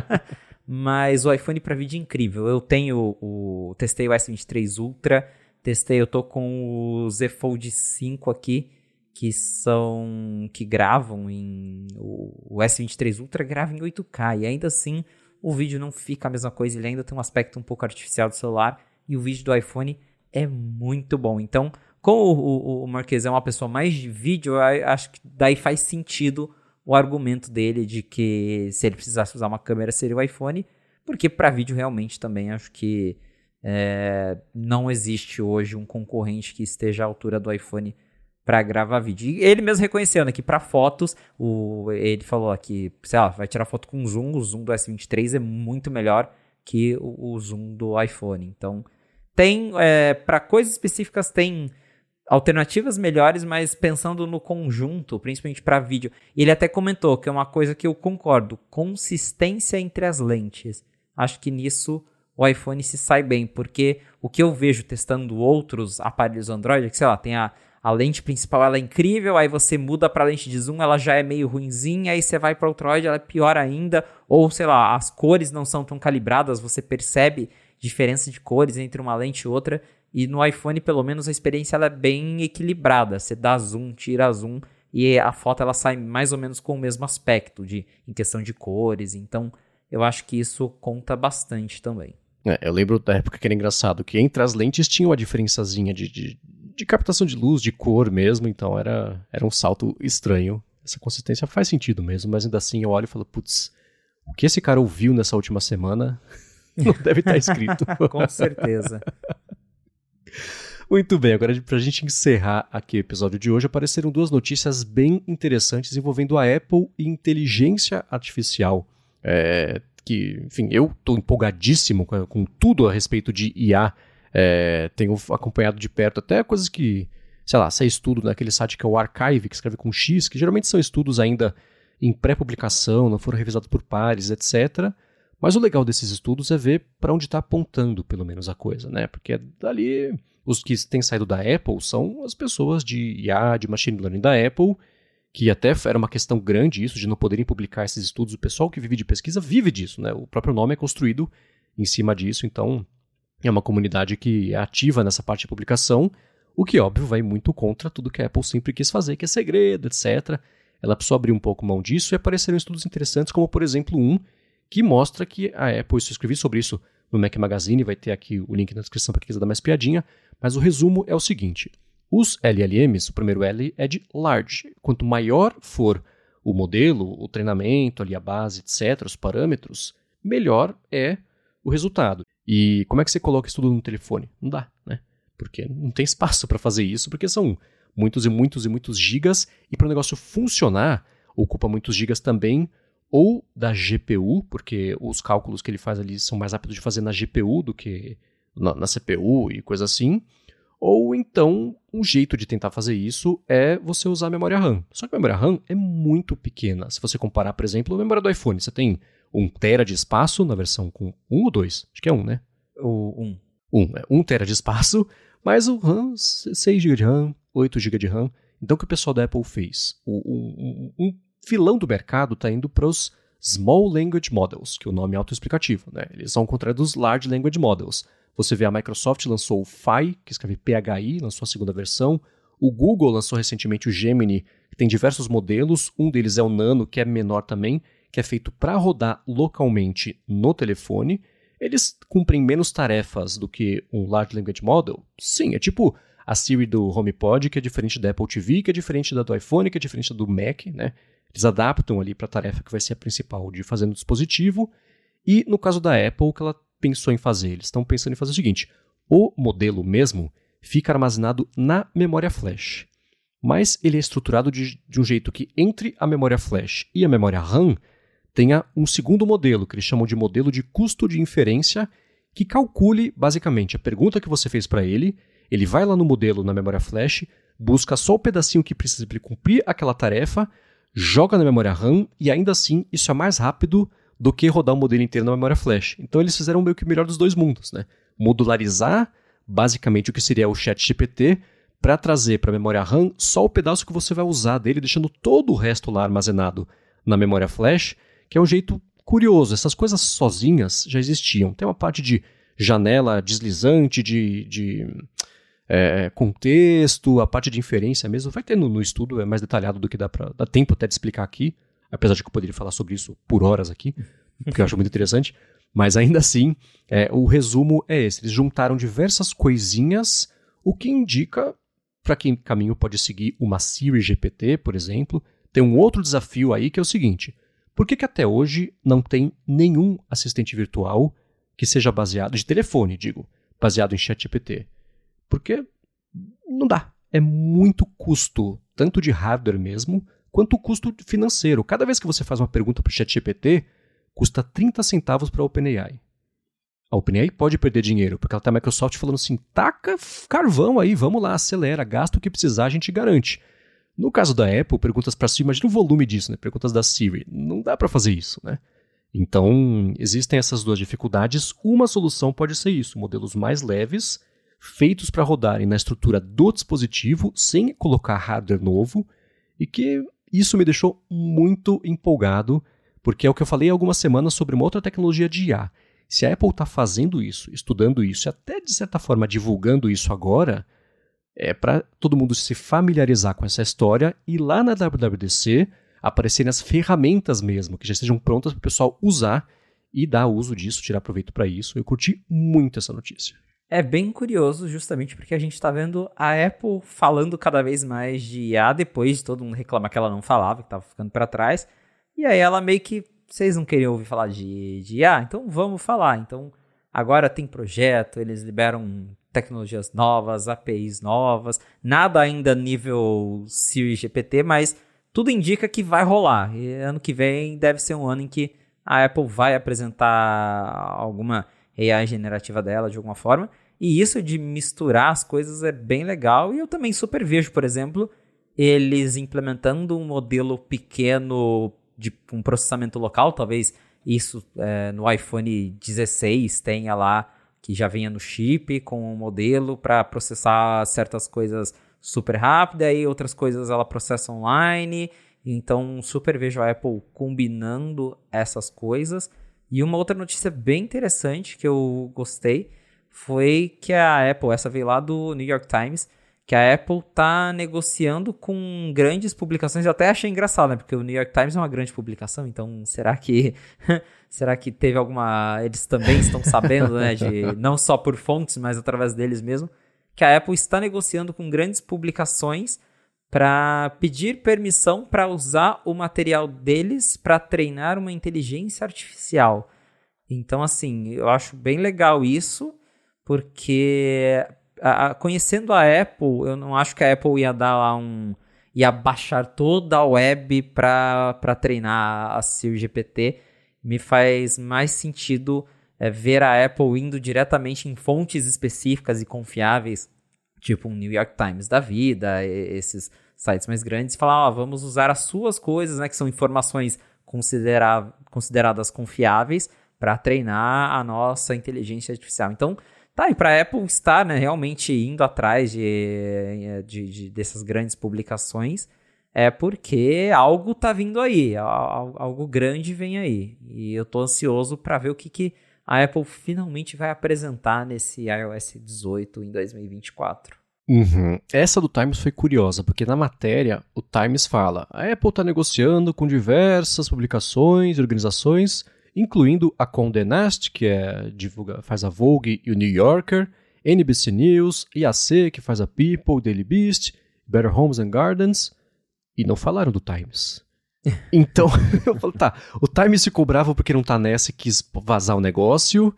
<laughs> Mas o iPhone para vídeo é incrível. Eu tenho o. Testei o S23 Ultra. Testei, eu tô com o Z Fold 5 aqui, que são. que gravam em. O, o S23 Ultra grava em 8K. E ainda assim o vídeo não fica a mesma coisa. Ele ainda tem um aspecto um pouco artificial do celular. E o vídeo do iPhone é muito bom. Então, como o, o, Marques é uma pessoa mais de vídeo, acho que daí faz sentido o argumento dele de que se ele precisasse usar uma câmera seria o iPhone, porque para vídeo realmente também acho que é, não existe hoje um concorrente que esteja à altura do iPhone para gravar vídeo. E ele mesmo reconheceu né, que para fotos, o, ele falou aqui, sei lá, vai tirar foto com zoom, o zoom do S23 é muito melhor que o, o zoom do iPhone. Então, tem, é, para coisas específicas, tem alternativas melhores, mas pensando no conjunto, principalmente para vídeo. Ele até comentou que é uma coisa que eu concordo, consistência entre as lentes. Acho que nisso o iPhone se sai bem, porque o que eu vejo testando outros aparelhos Android é que, sei lá, tem a, a lente principal, ela é incrível, aí você muda para lente de zoom, ela já é meio ruinzinha, aí você vai para o Android, ela é pior ainda, ou sei lá, as cores não são tão calibradas, você percebe diferença de cores entre uma lente e outra, e no iPhone, pelo menos, a experiência ela é bem equilibrada. Você dá zoom, tira zoom e a foto ela sai mais ou menos com o mesmo aspecto de em questão de cores. Então, eu acho que isso conta bastante também. É, eu lembro da época que era engraçado que entre as lentes tinha uma diferençazinha de, de, de captação de luz, de cor mesmo, então era, era um salto estranho. Essa consistência faz sentido mesmo, mas ainda assim eu olho e falo, putz, o que esse cara ouviu nessa última semana <laughs> não deve estar escrito. <laughs> Com certeza. Muito bem, agora para a gente encerrar aqui o episódio de hoje, apareceram duas notícias bem interessantes envolvendo a Apple e inteligência artificial. É, que, enfim, eu estou empolgadíssimo com, com, tudo a respeito de IA. É, tenho acompanhado de perto até coisas que, sei lá, sai estudo naquele site que é o Archive, que escreve com X, que geralmente são estudos ainda em pré-publicação, não foram revisados por pares, etc. Mas o legal desses estudos é ver para onde está apontando, pelo menos, a coisa, né? Porque dali, os que têm saído da Apple são as pessoas de IA, de machine learning da Apple, que até era uma questão grande isso, de não poderem publicar esses estudos. O pessoal que vive de pesquisa vive disso, né? O próprio nome é construído em cima disso, então é uma comunidade que é ativa nessa parte de publicação, o que, óbvio, vai muito contra tudo que a Apple sempre quis fazer, que é segredo, etc. Ela precisou abrir um pouco mão disso e apareceram estudos interessantes, como, por exemplo, um que mostra que a Apple, eu escrevi sobre isso no Mac Magazine, vai ter aqui o link na descrição para quem quiser dar mais piadinha, mas o resumo é o seguinte: os LLMs, o primeiro L é de large. Quanto maior for o modelo, o treinamento, ali a base, etc., os parâmetros, melhor é o resultado. E como é que você coloca isso tudo no telefone? Não dá, né? Porque não tem espaço para fazer isso, porque são muitos e muitos e muitos gigas, e para o negócio funcionar, ocupa muitos gigas também ou da GPU, porque os cálculos que ele faz ali são mais rápidos de fazer na GPU do que na, na CPU e coisa assim. Ou então, um jeito de tentar fazer isso é você usar a memória RAM. Só que a memória RAM é muito pequena. Se você comparar, por exemplo, a memória do iPhone, você tem 1 tera de espaço na versão com 1 ou 2? Acho que é 1, né? O 1. 1, é 1 tera de espaço, mas o RAM, 6 GB de RAM, 8 GB de RAM. Então, o que o pessoal da Apple fez? O, um, um, filão do mercado está indo para os Small Language Models, que é o nome é autoexplicativo. Né? Eles são o contrário dos Large Language Models. Você vê a Microsoft lançou o Phi, que escreve PHI, lançou a segunda versão. O Google lançou recentemente o Gemini, que tem diversos modelos. Um deles é o Nano, que é menor também, que é feito para rodar localmente no telefone. Eles cumprem menos tarefas do que um Large Language Model? Sim, é tipo a Siri do HomePod, que é diferente da Apple TV, que é diferente da do iPhone, que é diferente do Mac, né? Eles adaptam ali para a tarefa que vai ser a principal de fazer no dispositivo. E no caso da Apple, o que ela pensou em fazer? Eles estão pensando em fazer o seguinte: o modelo mesmo fica armazenado na memória flash. Mas ele é estruturado de, de um jeito que entre a memória flash e a memória RAM tenha um segundo modelo, que eles chamam de modelo de custo de inferência, que calcule basicamente a pergunta que você fez para ele, ele vai lá no modelo na memória flash, busca só o pedacinho que precisa para cumprir aquela tarefa, joga na memória RAM e ainda assim isso é mais rápido do que rodar o modelo inteiro na memória flash. Então eles fizeram meio que o melhor dos dois mundos, né? Modularizar basicamente o que seria o chat GPT para trazer para a memória RAM só o pedaço que você vai usar dele, deixando todo o resto lá armazenado na memória flash, que é um jeito curioso. Essas coisas sozinhas já existiam. Tem uma parte de janela deslizante, de, de é, contexto, a parte de inferência mesmo. Vai ter no, no, estudo, é mais detalhado do que dá para dá tempo até de explicar aqui, apesar de que eu poderia falar sobre isso por horas aqui, porque eu acho muito interessante. <laughs> Mas ainda assim, é, o resumo é esse: eles juntaram diversas coisinhas, o que indica para quem caminho pode seguir uma Siri GPT, por exemplo. tem um outro desafio aí que é o seguinte: por que, que até hoje não tem nenhum assistente virtual que seja baseado, de telefone, digo, baseado em ChatGPT? Porque não dá. É muito custo, tanto de hardware mesmo, quanto custo financeiro. Cada vez que você faz uma pergunta para o ChatGPT, custa 30 centavos para a OpenAI. A OpenAI pode perder dinheiro, porque ela está a Microsoft falando assim: taca carvão aí, vamos lá, acelera, gasta o que precisar, a gente garante. No caso da Apple, perguntas para Siri, imagina o volume disso, né? Perguntas da Siri. Não dá para fazer isso, né? Então, existem essas duas dificuldades. Uma solução pode ser isso: modelos mais leves, feitos para rodarem na estrutura do dispositivo, sem colocar hardware novo, e que isso me deixou muito empolgado, porque é o que eu falei há algumas semanas sobre uma outra tecnologia de IA. Se a Apple está fazendo isso, estudando isso, e até de certa forma divulgando isso agora, é para todo mundo se familiarizar com essa história e lá na WWDC aparecerem as ferramentas mesmo, que já estejam prontas para o pessoal usar e dar uso disso, tirar proveito para isso. Eu curti muito essa notícia. É bem curioso, justamente porque a gente está vendo a Apple falando cada vez mais de IA depois de todo mundo reclamar que ela não falava, que estava ficando para trás. E aí ela meio que. Vocês não queriam ouvir falar de, de IA? Então vamos falar. Então agora tem projeto, eles liberam tecnologias novas, APIs novas, nada ainda nível Siri GPT, mas tudo indica que vai rolar. E ano que vem deve ser um ano em que a Apple vai apresentar alguma AI generativa dela de alguma forma. E isso de misturar as coisas é bem legal. E eu também super vejo, por exemplo, eles implementando um modelo pequeno de um processamento local, talvez isso é, no iPhone 16 tenha lá que já venha no chip com um modelo para processar certas coisas super rápido, aí outras coisas ela processa online. Então, super vejo a Apple combinando essas coisas. E uma outra notícia bem interessante que eu gostei foi que a Apple, essa veio lá do New York Times, que a Apple tá negociando com grandes publicações. Eu até achei engraçado, né? Porque o New York Times é uma grande publicação, então será que <laughs> será que teve alguma eles também estão sabendo, né, de <laughs> não só por fontes, mas através deles mesmo, que a Apple está negociando com grandes publicações para pedir permissão para usar o material deles para treinar uma inteligência artificial. Então, assim, eu acho bem legal isso, porque a, a, conhecendo a Apple, eu não acho que a Apple ia dar lá um. ia baixar toda a web para treinar a Siri GPT. Me faz mais sentido é, ver a Apple indo diretamente em fontes específicas e confiáveis, tipo um New York Times da vida, esses sites mais grandes, e falar: ó, vamos usar as suas coisas, né, que são informações considera consideradas confiáveis, para treinar a nossa inteligência artificial. Então, Tá, e para a Apple estar né, realmente indo atrás de, de, de, dessas grandes publicações, é porque algo tá vindo aí, algo grande vem aí. E eu tô ansioso para ver o que, que a Apple finalmente vai apresentar nesse iOS 18 em 2024. Uhum. Essa do Times foi curiosa, porque na matéria o Times fala: a Apple está negociando com diversas publicações e organizações incluindo a Condé Nast, que é, divulga, faz a Vogue e o New Yorker, NBC News, IAC, que faz a People, Daily Beast, Better Homes and Gardens, e não falaram do Times. <laughs> Então, <laughs> eu falo, tá, o Times ficou bravo porque não tá nessa e quis vazar o negócio.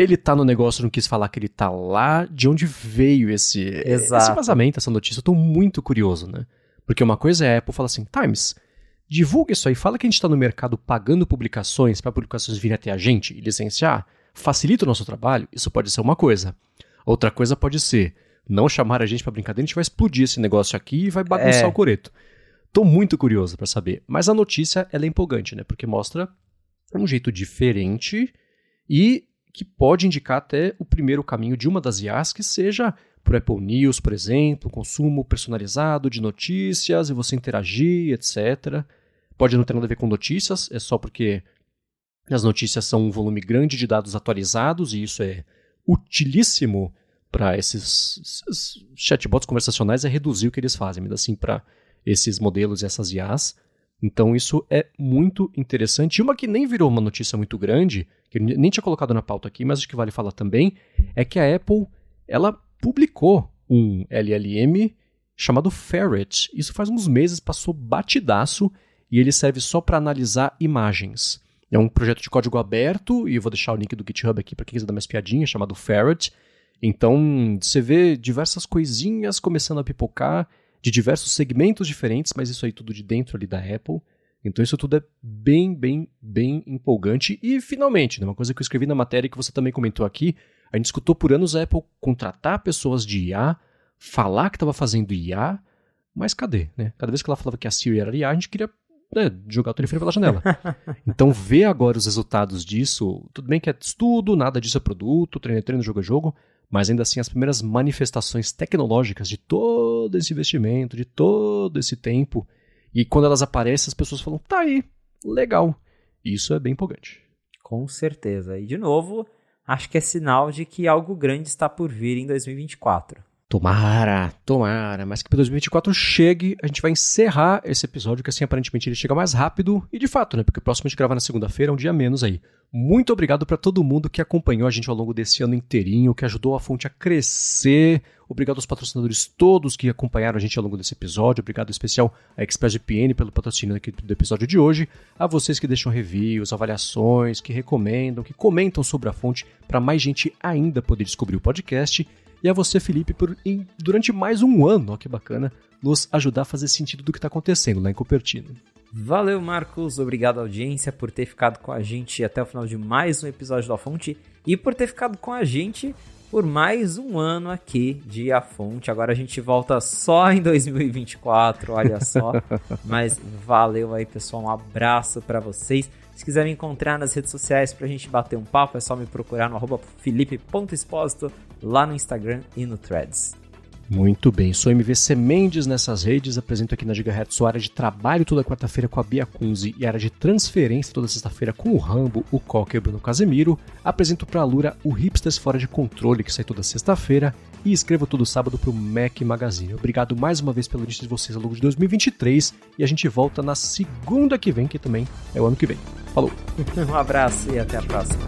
Ele tá no negócio, não quis falar que ele tá lá. De onde veio esse, esse vazamento, essa notícia? Eu tô muito curioso, né? Porque uma coisa é a Apple fala assim, Times, Divulga isso aí, fala que a gente está no mercado pagando publicações para publicações virem até a gente e licenciar. Facilita o nosso trabalho, isso pode ser uma coisa. Outra coisa pode ser não chamar a gente para brincadeira, a gente vai explodir esse negócio aqui e vai bagunçar é. o coreto. Tô muito curioso para saber. Mas a notícia ela é empolgante, né? Porque mostra um jeito diferente e que pode indicar até o primeiro caminho de uma das IAs que seja por Apple News, por exemplo, consumo personalizado de notícias e você interagir, etc. Pode não ter nada a ver com notícias, é só porque as notícias são um volume grande de dados atualizados e isso é utilíssimo para esses, esses, chatbots conversacionais é reduzir o que eles fazem, mas assim para esses modelos e essas IAs. Então isso é muito interessante. E uma que nem virou uma notícia muito grande, que eu nem tinha colocado na pauta aqui, mas acho que vale falar também, é que a Apple ela publicou um LLM chamado Ferret. Isso faz uns meses, passou batidaço e ele serve só para analisar imagens. É um projeto de código aberto e eu vou deixar o link do GitHub aqui para quem quiser dar mais piadinha, chamado Ferret. Então, você vê diversas coisinhas começando a pipocar de diversos segmentos diferentes, mas isso aí tudo de dentro ali da Apple. Então isso tudo é bem, bem, bem empolgante. E finalmente, né, uma coisa que eu escrevi na matéria que você também comentou aqui, a gente escutou por anos a Apple contratar pessoas de IA, falar que estava fazendo IA, mas cadê? Né? Cada vez que ela falava que a Siri era IA, a gente queria né, jogar o telefone pela janela. <laughs> então ver agora os resultados disso, tudo bem que é estudo, nada disso é produto, treino é treino, jogo é jogo, mas ainda assim as primeiras manifestações tecnológicas de todo esse investimento, de todo esse tempo, e quando elas aparecem, as pessoas falam, tá aí, legal. Isso é bem empolgante. Com certeza. E de novo, acho que é sinal de que algo grande está por vir em 2024. Tomara, tomara, mas que para 2024 chegue, a gente vai encerrar esse episódio, que assim aparentemente ele chega mais rápido, e de fato, né? Porque o próximo a gente grava na segunda-feira, é um dia menos aí. Muito obrigado para todo mundo que acompanhou a gente ao longo desse ano inteirinho, que ajudou a fonte a crescer. Obrigado aos patrocinadores todos que acompanharam a gente ao longo desse episódio. Obrigado especial a ExpressVPN pelo patrocínio aqui do episódio de hoje. A vocês que deixam reviews, avaliações, que recomendam, que comentam sobre a fonte para mais gente ainda poder descobrir o podcast. E a você, Felipe, por em, durante mais um ano, ó, que bacana, nos ajudar a fazer sentido do que está acontecendo lá em Cupertino. Valeu, Marcos. Obrigado, audiência, por ter ficado com a gente até o final de mais um episódio da Fonte e por ter ficado com a gente por mais um ano aqui de A Fonte. Agora a gente volta só em 2024, olha só. <laughs> Mas valeu aí, pessoal. Um abraço para vocês. Se quiser me encontrar nas redes sociais pra gente bater um papo, é só me procurar no arroba felipe.expósito lá no Instagram e no Threads. Muito bem, sou MVC Mendes nessas redes, apresento aqui na Gigahertz sua área de trabalho toda quarta-feira com a Bia Kunze e área de transferência toda sexta-feira com o Rambo, o Coca e o Bruno Casemiro. Apresento para a Lura o Hipsters Fora de Controle, que sai toda sexta-feira, e escrevo todo sábado para o Mac Magazine. Obrigado mais uma vez pelo início de vocês ao longo de 2023 e a gente volta na segunda que vem, que também é o ano que vem. Falou! <laughs> um abraço e até a próxima.